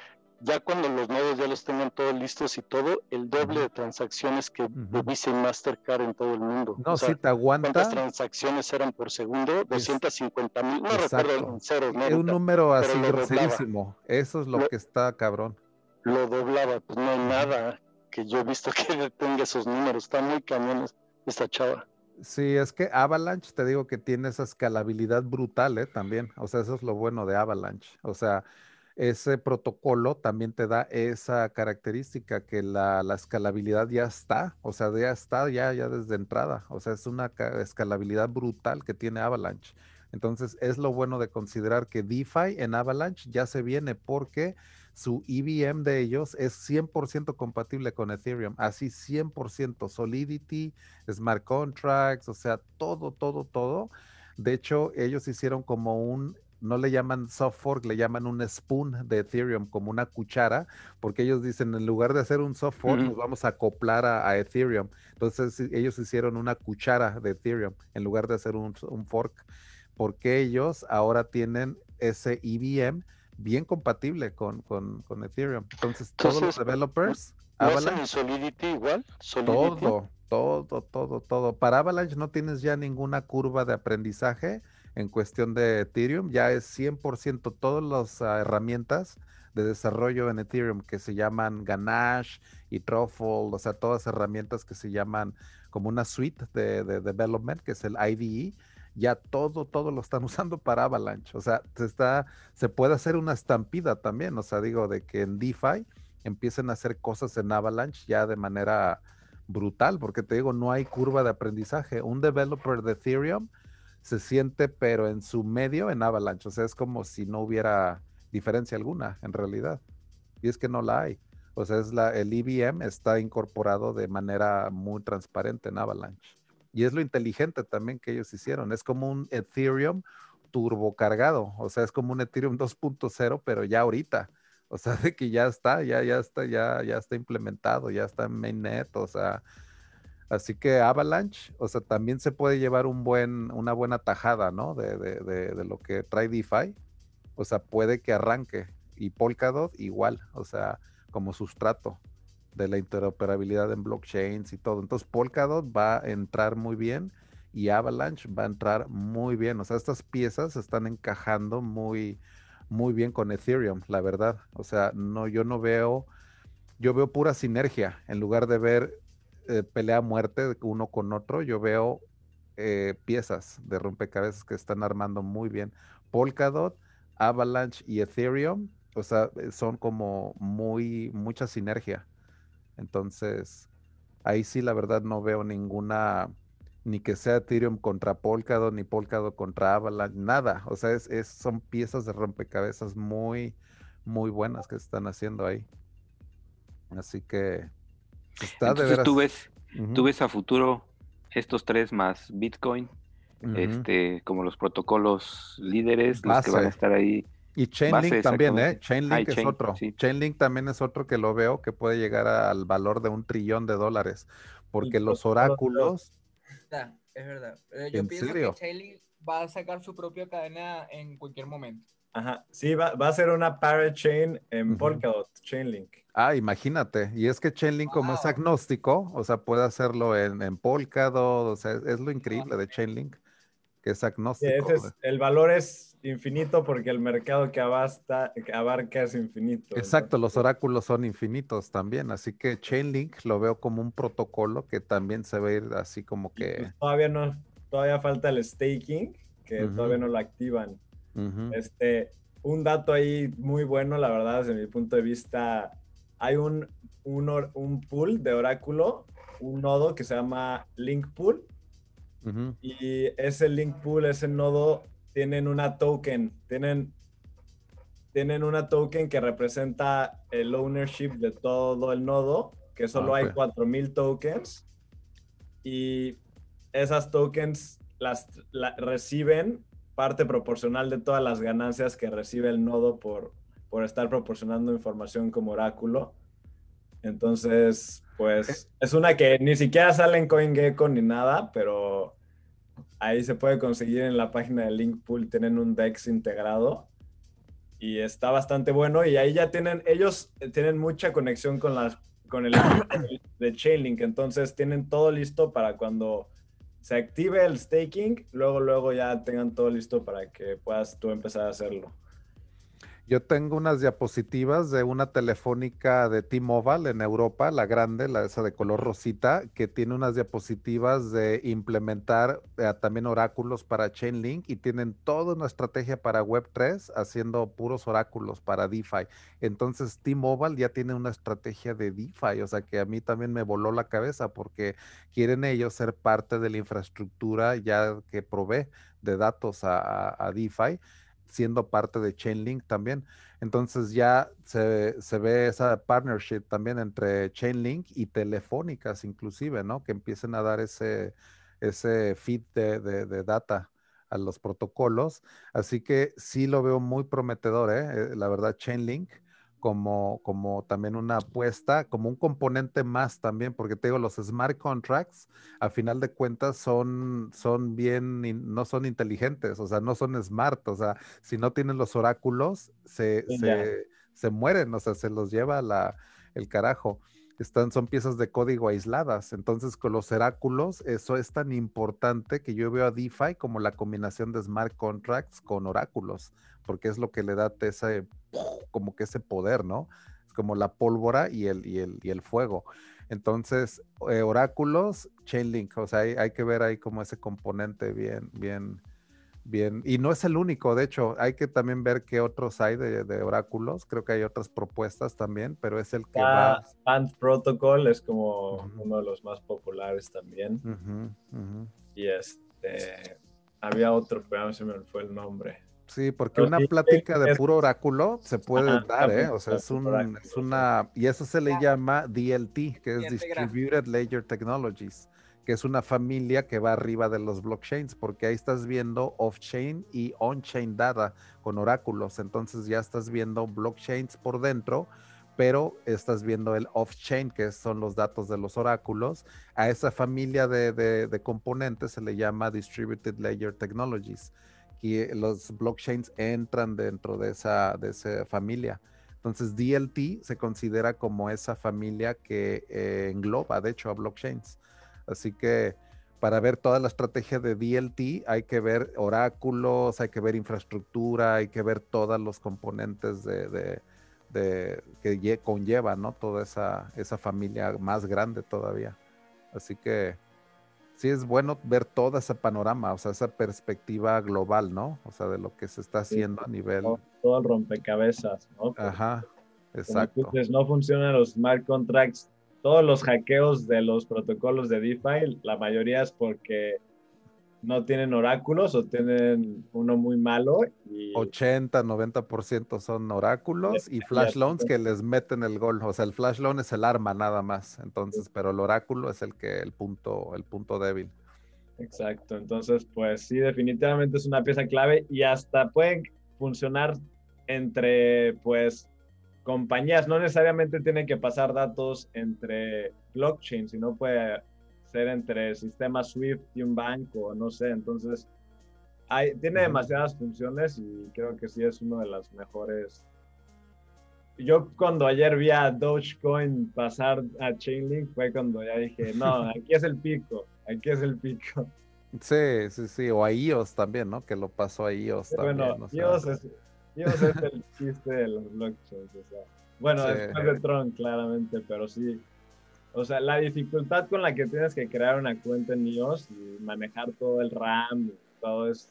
ya cuando los nodos ya los tengan todos listos y todo, el doble de transacciones que Visa y Mastercard en todo el mundo. No, si te aguanta. ¿Cuántas transacciones eran por segundo? 250 mil, no recuerdo en ceros, ¿no? Es un número así groserísimo. Eso es lo, que está cabrón. Lo doblaba, pues no hay nada que yo he visto que tenga esos números. Está muy cañón esta chava. Sí, es que Avalanche, te digo que tiene esa escalabilidad brutal, ¿eh? También. O sea, eso es lo bueno de Avalanche. O sea, ese protocolo también te da esa característica que la, escalabilidad ya está, o sea, ya está ya, ya desde entrada, o sea, es una escalabilidad brutal que tiene Avalanche. Entonces, es lo bueno de considerar que DeFi en Avalanche ya se viene porque su EVM de ellos es 100% compatible con Ethereum, así 100%, Solidity, Smart Contracts, o sea, todo, todo, todo. De hecho, ellos hicieron como un no le llaman soft fork, le llaman un spoon de Ethereum, como una cuchara, porque ellos dicen, en lugar de hacer un soft fork, nos vamos a acoplar a, Ethereum. Entonces ellos hicieron una cuchara de Ethereum en lugar de hacer un, fork, porque ellos ahora tienen ese EVM bien compatible con, con, Ethereum. Entonces, todos los developers... ¿No Solidity igual? Todo, todo, todo, todo. Para Avalanche no tienes ya ninguna curva de aprendizaje en cuestión de Ethereum, ya es 100% todas las ah, herramientas de desarrollo en Ethereum que se llaman Ganache y Truffle, o sea, todas herramientas que se llaman como una suite de, development, que es el IDE, ya todo, todo lo están usando para Avalanche. O sea, se, está, se puede hacer una estampida también, o sea, digo, de que en DeFi empiecen a hacer cosas en Avalanche ya de manera brutal, porque te digo, no hay curva de aprendizaje. Un developer de Ethereum se siente, pero en su medio, en Avalanche. O sea, es como si no hubiera diferencia alguna en realidad. Y es que no la hay. O sea, es la, el EVM está incorporado de manera muy transparente en Avalanche. Y es lo inteligente también que ellos hicieron. Es como un Ethereum turbocargado. O sea, es como un Ethereum 2.0, pero ya ahorita. O sea, de que ya está, ya, ya está, ya, ya está implementado, ya está en mainnet. O sea, Así que Avalanche, o sea, también se puede llevar una buena tajada, ¿no? De, de, lo que trae DeFi. O sea, puede que arranque. Y Polkadot igual, o sea, como sustrato de la interoperabilidad en blockchains y todo. Entonces, Polkadot va a entrar muy bien y Avalanche va a entrar muy bien. O sea, estas piezas están encajando muy, muy bien con Ethereum, la verdad. O sea, no, yo no veo, yo veo pura sinergia en lugar de ver eh, pelea a muerte uno con otro, yo veo eh, piezas de rompecabezas que están armando muy bien. Polkadot, Avalanche y Ethereum, o sea, eh, son como muy, mucha sinergia. Entonces, ahí sí la verdad no veo ninguna, ni que sea Ethereum contra Polkadot, ni Polkadot contra Avalanche, nada. O sea, es, son piezas de rompecabezas muy, muy buenas que están haciendo ahí. Así que está de veras. Tú ves, tú ves a futuro estos tres más Bitcoin, este, como los protocolos líderes, los que van a estar ahí. Y Chainlink también, ¿eh? Chainlink es otro. Chainlink también es otro que lo veo que puede llegar al valor de un trillón de dólares, porque los oráculos... es verdad. Eh, yo pienso que Chainlink va a sacar su propia cadena en cualquier momento. Ajá, sí, va, a ser una parachain en Polkadot, Chainlink. Ah, imagínate. Y es que Chainlink como es agnóstico, o sea, puede hacerlo en, en Polkadot, o sea, es, lo increíble de Chainlink, que es agnóstico. el valor es infinito porque el mercado que, abasta, que abarca es infinito. Exacto, los oráculos son infinitos también, así que Chainlink lo veo como un protocolo que también se ve así como que... Pues todavía no, todavía falta el staking, que todavía no lo activan. Este, un dato ahí muy bueno, la verdad, desde mi punto de vista, hay un, un, pool de oráculo, un nodo que se llama Link Pool. Y ese Link Pool, ese nodo, tienen una token, tienen, tienen una token que representa el ownership de todo el nodo, que solo hay 4000 tokens. Y esas tokens las reciben parte proporcional de todas las ganancias que recibe el nodo por, por estar proporcionando información como oráculo. Entonces, pues eh. es una que ni siquiera sale en CoinGecko ni nada, pero ahí se puede conseguir en la página de Linkpool, tienen un DEX integrado y está bastante bueno y ahí ya tienen, ellos tienen mucha conexión con las con el de Chainlink, entonces tienen todo listo para cuando se active el staking, luego, luego ya tengan todo listo para que puedas tú empezar a hacerlo. Yo tengo unas diapositivas de una telefónica de T-Mobile en Europa, la grande, la esa de color rosita, que tiene unas diapositivas de implementar eh, también oráculos para Chainlink y tienen toda una estrategia para Web3 haciendo puros oráculos para DeFi. Entonces T-Mobile ya tiene una estrategia de DeFi, o sea que a mí también me voló la cabeza porque quieren ellos ser parte de la infraestructura ya que provee de datos a, a DeFi siendo parte de Chainlink también. Entonces ya se, ve esa partnership también entre Chainlink y telefónicas inclusive, ¿no? Que empiecen a dar ese, ese feed de, de, data a los protocolos. Así que sí lo veo muy prometedor, ¿eh? eh la verdad, Chainlink como, como también una apuesta, como un componente más también, porque te digo, los smart contracts, a final de cuentas, son, son bien, no son inteligentes, o sea, no son smart, o sea, si no tienen los oráculos, se, se, mueren, o sea, se los lleva la, el carajo. Están, son piezas de código aisladas. Entonces, con los oráculos, eso es tan importante que yo veo a DeFi como la combinación de smart contracts con oráculos, porque es lo que le da ese como que ese poder, ¿no? Es como la pólvora y el, y el, y el fuego. Entonces, eh, oráculos, Chainlink, o sea, hay, hay, que ver ahí como ese componente bien, bien, bien. Y no es el único, de hecho, hay que también ver qué otros hay de, de oráculos. Creo que hay otras propuestas también, pero es el que ah, Ant Protocol es como uno de los más populares también. Y este, había otro, pero no se me fue el nombre. Sí, porque una plática de puro oráculo se puede dar, ¿eh? O sea, es, un, es una... Y eso se le llama DLT, que es Distributed Ledger Technologies, que es una familia que va arriba de los blockchains, porque ahí estás viendo off-chain y on-chain data con oráculos. Entonces ya estás viendo blockchains por dentro, pero estás viendo el off-chain, que son los datos de los oráculos. A esa familia de, de, componentes se le llama Distributed Ledger Technologies y los blockchains entran dentro de esa, de esa familia. Entonces DLT se considera como esa familia que eh, engloba, de hecho, a blockchains. Así que para ver toda la estrategia de DLT hay que ver oráculos, hay que ver infraestructura, hay que ver todos los componentes de, que conlleva ¿no? toda esa, esa familia más grande todavía. Así que sí es bueno ver todo ese panorama, o sea, esa perspectiva global, ¿no? O sea, de lo que se está haciendo a nivel... Todo, el rompecabezas, ¿no? Ajá, exacto. no funcionan los smart contracts, todos los hackeos de los protocolos de DeFi, la mayoría es porque no tienen oráculos o tienen uno muy malo. Y... 80, 90% son oráculos y flash loans que les meten el gol. O sea, el flash loan es el arma nada más. Entonces, pero el oráculo es el que el punto, el punto débil. Exacto. Entonces, pues sí, definitivamente es una pieza clave y hasta pueden funcionar entre, pues, compañías. No necesariamente tienen que pasar datos entre blockchain, sino puede ser entre sistema Swift y un banco, no sé, entonces hay, tiene demasiadas funciones y creo que sí es uno de las mejores. Yo cuando ayer vi a Dogecoin pasar a Chainlink fue cuando ya dije, no, aquí es el pico, aquí es el pico. Sí, sí, sí, o a IOS también, ¿no? Que lo pasó a IOS también. Bueno, IOS, es, IOS es el chiste de los blockchains, o sea. Bueno, después de Tron, claramente, pero sí, o sea, la dificultad con la que tienes que crear una cuenta en iOS y manejar todo el RAM, todo es,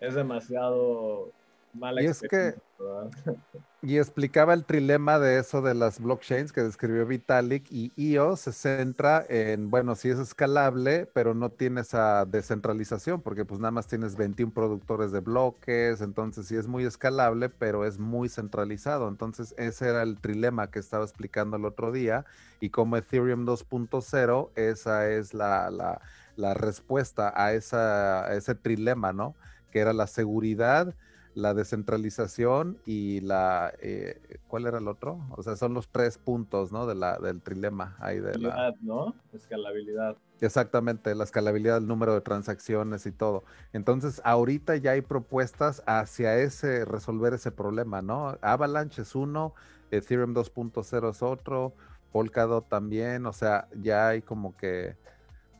es demasiado mala y es que y explicaba el trilema de eso de las blockchains que describió Vitalik y IO se centra en, bueno, si es escalable, pero no tiene esa descentralización, porque pues nada más tienes 21 productores de bloques, entonces sí es muy escalable, pero es muy centralizado. Entonces ese era el trilema que estaba explicando el otro día y como Ethereum 2.0, esa es la, la, la respuesta a, esa, a ese trilema, ¿no? Que era la seguridad la descentralización y la, eh, ¿cuál era el otro? O sea, son los tres puntos, ¿no? De la, del trilema ahí de la... ¿no? Escalabilidad. Exactamente, la escalabilidad, el número de transacciones y todo. Entonces, ahorita ya hay propuestas hacia ese, resolver ese problema, ¿no? Avalanche es uno, Ethereum 2.0 es otro, Polkadot también, o sea, ya hay como que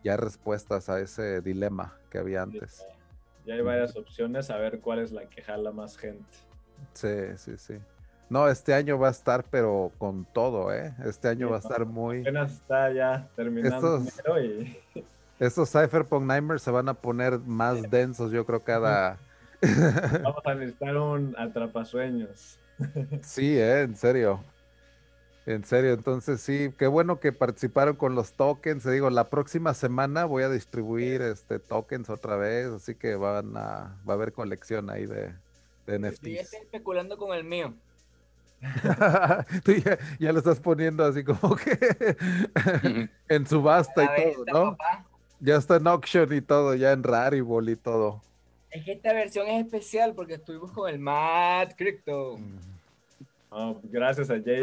ya respuestas a ese dilema que había antes. Ya hay varias opciones, a ver cuál es la que jala más gente. Sí, sí, sí. No, este año va a estar, pero con todo, ¿eh? Este año va a estar muy. Apenas está ya terminando estos, y... estos Cypherpunk Nightmares se van a poner más densos, yo creo, cada. Vamos a necesitar un atrapasueños. sí, ¿eh? En serio. En serio, entonces sí, qué bueno que participaron con los tokens. Te digo, la próxima semana voy a distribuir este tokens otra vez, así que van a, va a haber colección ahí de, de NFTs. Estoy especulando con el mío. Tú ya, lo estás poniendo así como que en subasta y todo, ¿no? Ya está en auction y todo, ya en Rarible y todo. Es que esta versión es especial porque estuvimos con el Mad Crypto. Gracias a Jay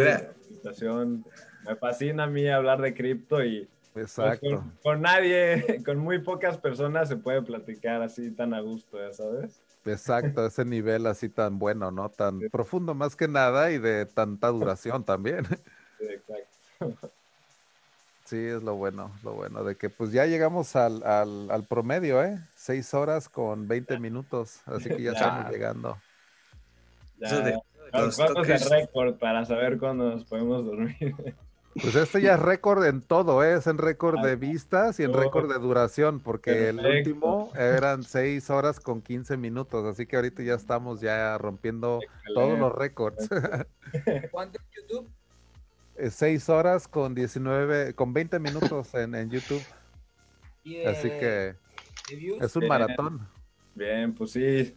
me fascina a mí hablar de cripto y pues, con, nadie, con muy pocas personas se puede platicar así tan a gusto, ya sabes. Exacto, ese nivel así tan bueno, ¿no? Tan profundo más que nada y de tanta duración también. Sí, exacto. Sí, es lo bueno, lo bueno, de que pues ya llegamos al, al, promedio, ¿eh? Seis horas con 20 minutos, así que ya, estamos llegando. Ya, Vamos a récord para saber cuándo nos podemos dormir. Pues este ya es récord en todo, ¿eh? es en récord de vistas y en récord de duración, porque el último eran 6 horas con 15 minutos, así que ahorita ya estamos ya rompiendo todos los récords. ¿Cuánto en YouTube? 6 eh, horas con 19, con 20 minutos en, en YouTube. Así que es un maratón. Bien, pues sí,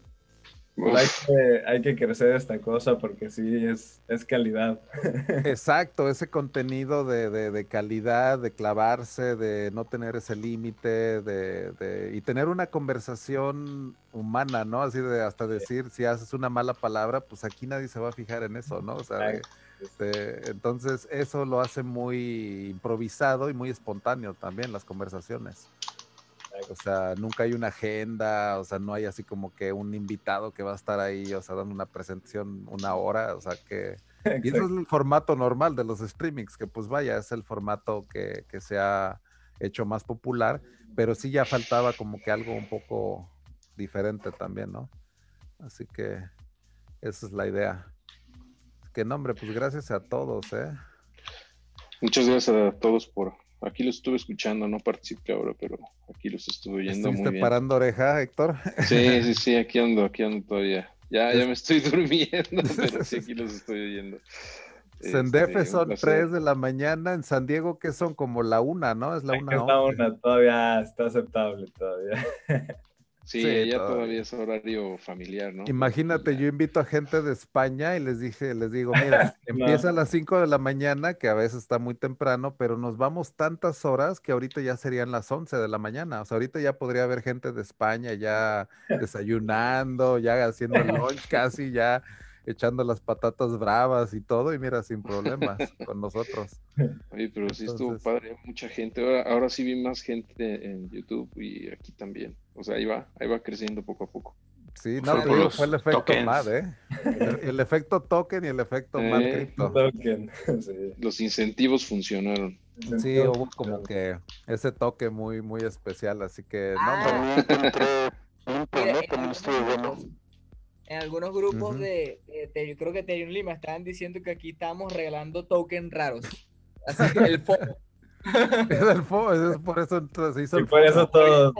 hay, que, hay que crecer esta cosa porque sí, es, es calidad. Exacto, ese contenido de, de, calidad, de clavarse, de no tener ese límite, de, de, y tener una conversación humana, ¿no? Así de hasta decir, si haces una mala palabra, pues aquí nadie se va a fijar en eso, ¿no? O sea, entonces eso lo hace muy improvisado y muy espontáneo también las conversaciones. O sea, nunca hay una agenda, o sea, no hay así como que un invitado que va a estar ahí, o sea, dando una presentación una hora, o sea, que... Y eso es el formato normal de los streamings, que pues vaya, es el formato que, que se ha hecho más popular, pero sí ya faltaba como que algo un poco diferente también, ¿no? Así que esa es la idea. Que nombre, pues gracias a todos, ¿eh? Muchas gracias a todos por aquí los estuve escuchando, no participé ahora, pero aquí los estuve oyendo muy bien. parando oreja, Héctor? Sí, sí, sí, aquí ando, aquí ando todavía. Ya, ya me estoy durmiendo, pero sí, aquí los estoy oyendo. Sendefe este, son 3 de la mañana, en San Diego que son como la una, ¿no? Es la una. Es la una, todavía está aceptable todavía. Sí, ella todavía. es horario familiar, ¿no? Imagínate, yo invito a gente de España y les dije, les digo, mira, empieza a las 5 de la mañana, que a veces está muy temprano, pero nos vamos tantas horas que ahorita ya serían las 11 de la mañana. O sea, ahorita ya podría haber gente de España ya desayunando, ya haciendo el lunch casi, ya echando las patatas bravas y todo, y mira, sin problemas con nosotros. Oye, pero sí estuvo padre, mucha gente. Ahora, ahora sí vi más gente en YouTube y aquí también. O sea, ahí va, ahí va creciendo poco a poco. Sí, no, pero fue el efecto MAD, ¿eh? El, efecto token y el efecto MAD cripto. Los incentivos funcionaron. Sí, hubo como que ese toque muy, muy especial, así que no, ah. En algunos grupos de, yo creo que Ethereum Lima estaban diciendo que aquí estamos regalando tokens raros. Así que el FOMO. es el FOMO, es por eso se hizo y por eso todos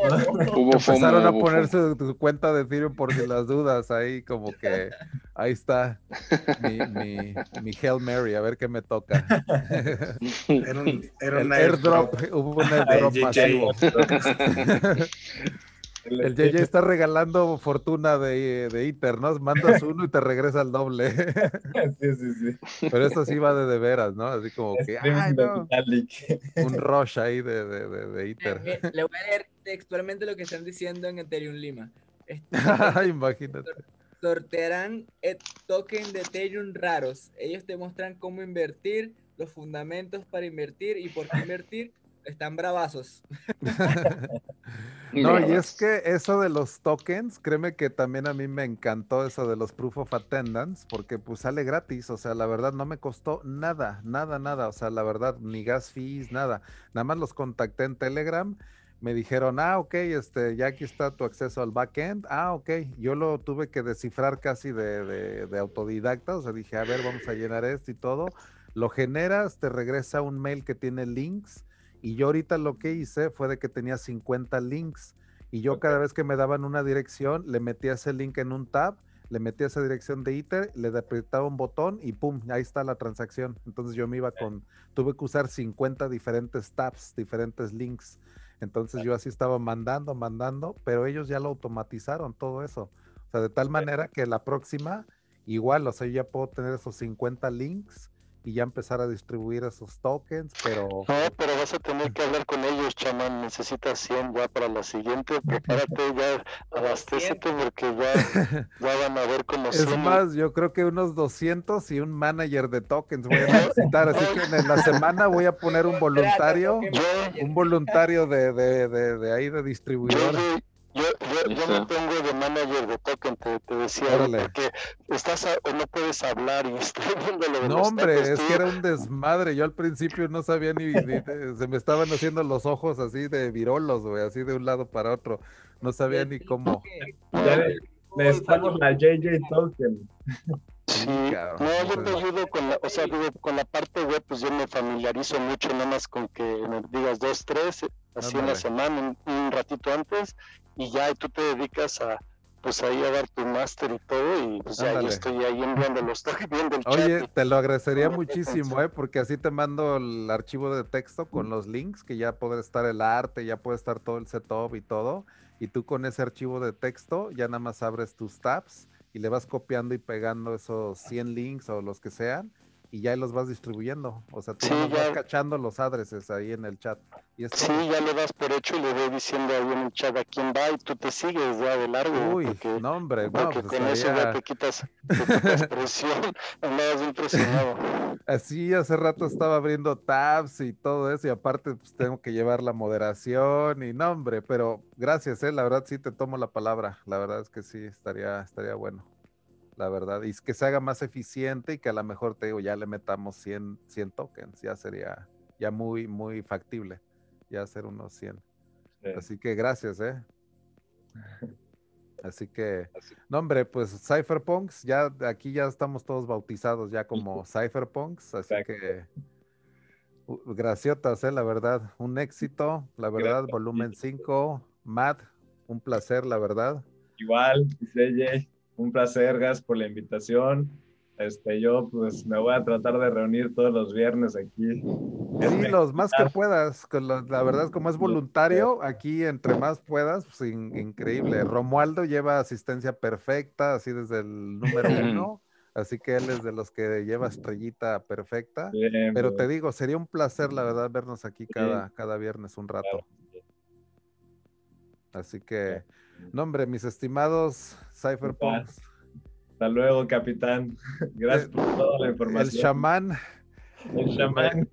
empezaron a ponerse su cuenta de Ethereum por si las dudas ahí como que ahí está mi, mi, mi Hail Mary, a ver qué me toca. era un, era un airdrop, hubo un airdrop masivo. El JJ está regalando fortuna de, de ITER, ¿no? Mandas uno y te regresa el doble. Sí, sí, sí. Pero esto sí va de de veras, ¿no? Así como que, un rush ahí de, de, de, ITER. Le voy a leer textualmente lo que están diciendo en Ethereum Lima. Este, Imagínate. Sortearán token de Ethereum raros. Ellos te muestran cómo invertir, los fundamentos para invertir y por qué invertir están bravazos. no, y es que eso de los tokens, créeme que también a mí me encantó eso de los proof of attendance, porque pues sale gratis, o sea, la verdad no me costó nada, nada, nada, o sea, la verdad, ni gas fees, nada. Nada más los contacté en Telegram, me dijeron, ah, ok, este, ya aquí está tu acceso al backend, ah, ok, yo lo tuve que descifrar casi de, de, de autodidacta, o sea, dije, a ver, vamos a llenar esto y todo. Lo generas, te regresa un mail que tiene links y yo ahorita lo que hice fue de que tenía 50 links y yo cada vez que me daban una dirección, le metía ese link en un tab, le metía esa dirección de ITER, le apretaba un botón y pum, ahí está la transacción. Entonces yo me iba con, tuve que usar 50 diferentes tabs, diferentes links. Entonces yo así estaba mandando, mandando, pero ellos ya lo automatizaron todo eso. O sea, de tal manera que la próxima, igual, o sea, yo ya puedo tener esos 50 links y ya empezar a distribuir esos tokens, pero... No, pero vas a tener que hablar con ellos, chamán, necesitas 100 ya para la siguiente, prepárate ya, abastécete porque ya, ya van a ver cómo Es más, yo creo que unos 200 y un manager de tokens voy a necesitar, así que en la semana voy a poner un voluntario, un voluntario de, de, de, de ahí de distribuidor. Yo, yo, yo me pongo de manager de token, te, te decía, porque estás no puedes hablar y estoy viendo lo de No, hombre, es que era un desmadre. Yo al principio no sabía ni, se me estaban haciendo los ojos así de virolos, güey, así de un lado para otro. No sabía ni cómo. Ya necesitamos la JJ Token. Sí, no, yo te ayudo con la, o sea, con la parte web, pues yo me familiarizo mucho, nada más con que me digas dos, tres, así en la semana, un ratito antes, y ya tú te dedicas a pues ahí a dar tu máster y todo y pues ya yo estoy ahí enviando los viendo el Oye, te lo agradecería muchísimo, eh, porque así te mando el archivo de texto con los links, que ya puede estar el arte, ya puede estar todo el setup y todo, y tú con ese archivo de texto ya nada más abres tus tabs y le vas copiando y pegando esos 100 links o los que sean y ya los vas distribuyendo. O sea, tú vas cachando los adreses ahí en el chat. Y sí, ya le das por hecho y le voy diciendo ahí en el chat a quién va y tú te sigues ya de largo. Uy, no hombre, no, pues con eso ya te quitas, te presión, andabas impresionado. Así hace rato estaba abriendo tabs y todo eso y aparte pues tengo que llevar la moderación y no hombre, pero gracias, eh, la verdad sí te tomo la palabra, la verdad es que sí, estaría, estaría bueno la verdad, y que se haga más eficiente y que a lo mejor te digo, ya le metamos 100, 100 tokens, ya sería ya muy, muy factible, ya hacer unos 100. Así que gracias, ¿eh? Así que, no hombre, pues Cypherpunks, ya aquí ya estamos todos bautizados ya como Cypherpunks, así que Graciotas, eh, la verdad. Un éxito, la verdad, volumen 5. Matt, un placer, la verdad. Igual, un placer, gas por la invitación. Este, yo pues me voy a tratar de reunir todos los viernes aquí. Sí, los más que puedas. la verdad, como es voluntario, aquí entre más puedas, pues increíble. Romualdo lleva asistencia perfecta, así desde el número uno. Así que él es de los que lleva estrellita perfecta. Pero te digo, sería un placer, la verdad, vernos aquí cada, cada viernes un rato. Así que, nombre, mis estimados Cypherpunks. Hasta luego, capitán. Gracias por toda la información. El chamán. El chamán.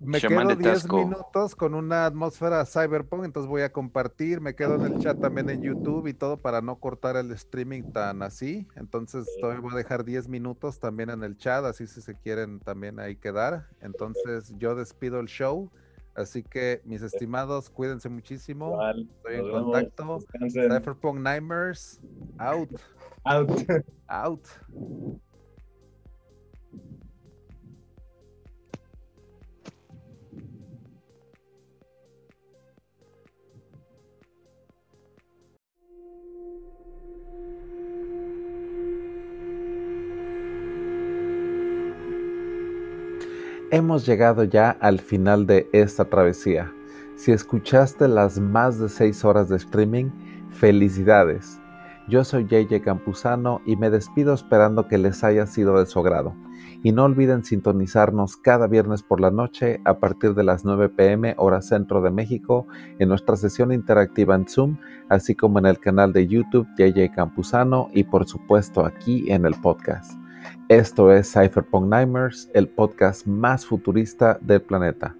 Me quedo 10 minutos con una atmósfera cyberpunk, entonces voy a compartir, me quedo en el chat también en YouTube y todo para no cortar el streaming tan así. Entonces todavía voy a dejar 10 minutos también en el chat, así si se quieren también ahí quedar. Entonces yo despido el show. Así que mis estimados, cuídense muchísimo. Estoy en contacto. Cypherpunk Nightmares, out. Out. Out. Hemos llegado ya al final de esta travesía. Si escuchaste las más de 6 horas de streaming, felicidades. Yo soy JJ Campuzano y me despido esperando que les haya sido de su agrado. Y no olviden sintonizarnos cada viernes por la noche a partir de las 9 pm hora centro de México en nuestra sesión interactiva en Zoom, así como en el canal de YouTube JJ Campuzano y por supuesto aquí en el podcast. Esto es Cypherpunk Nightmares, el podcast más futurista del planeta.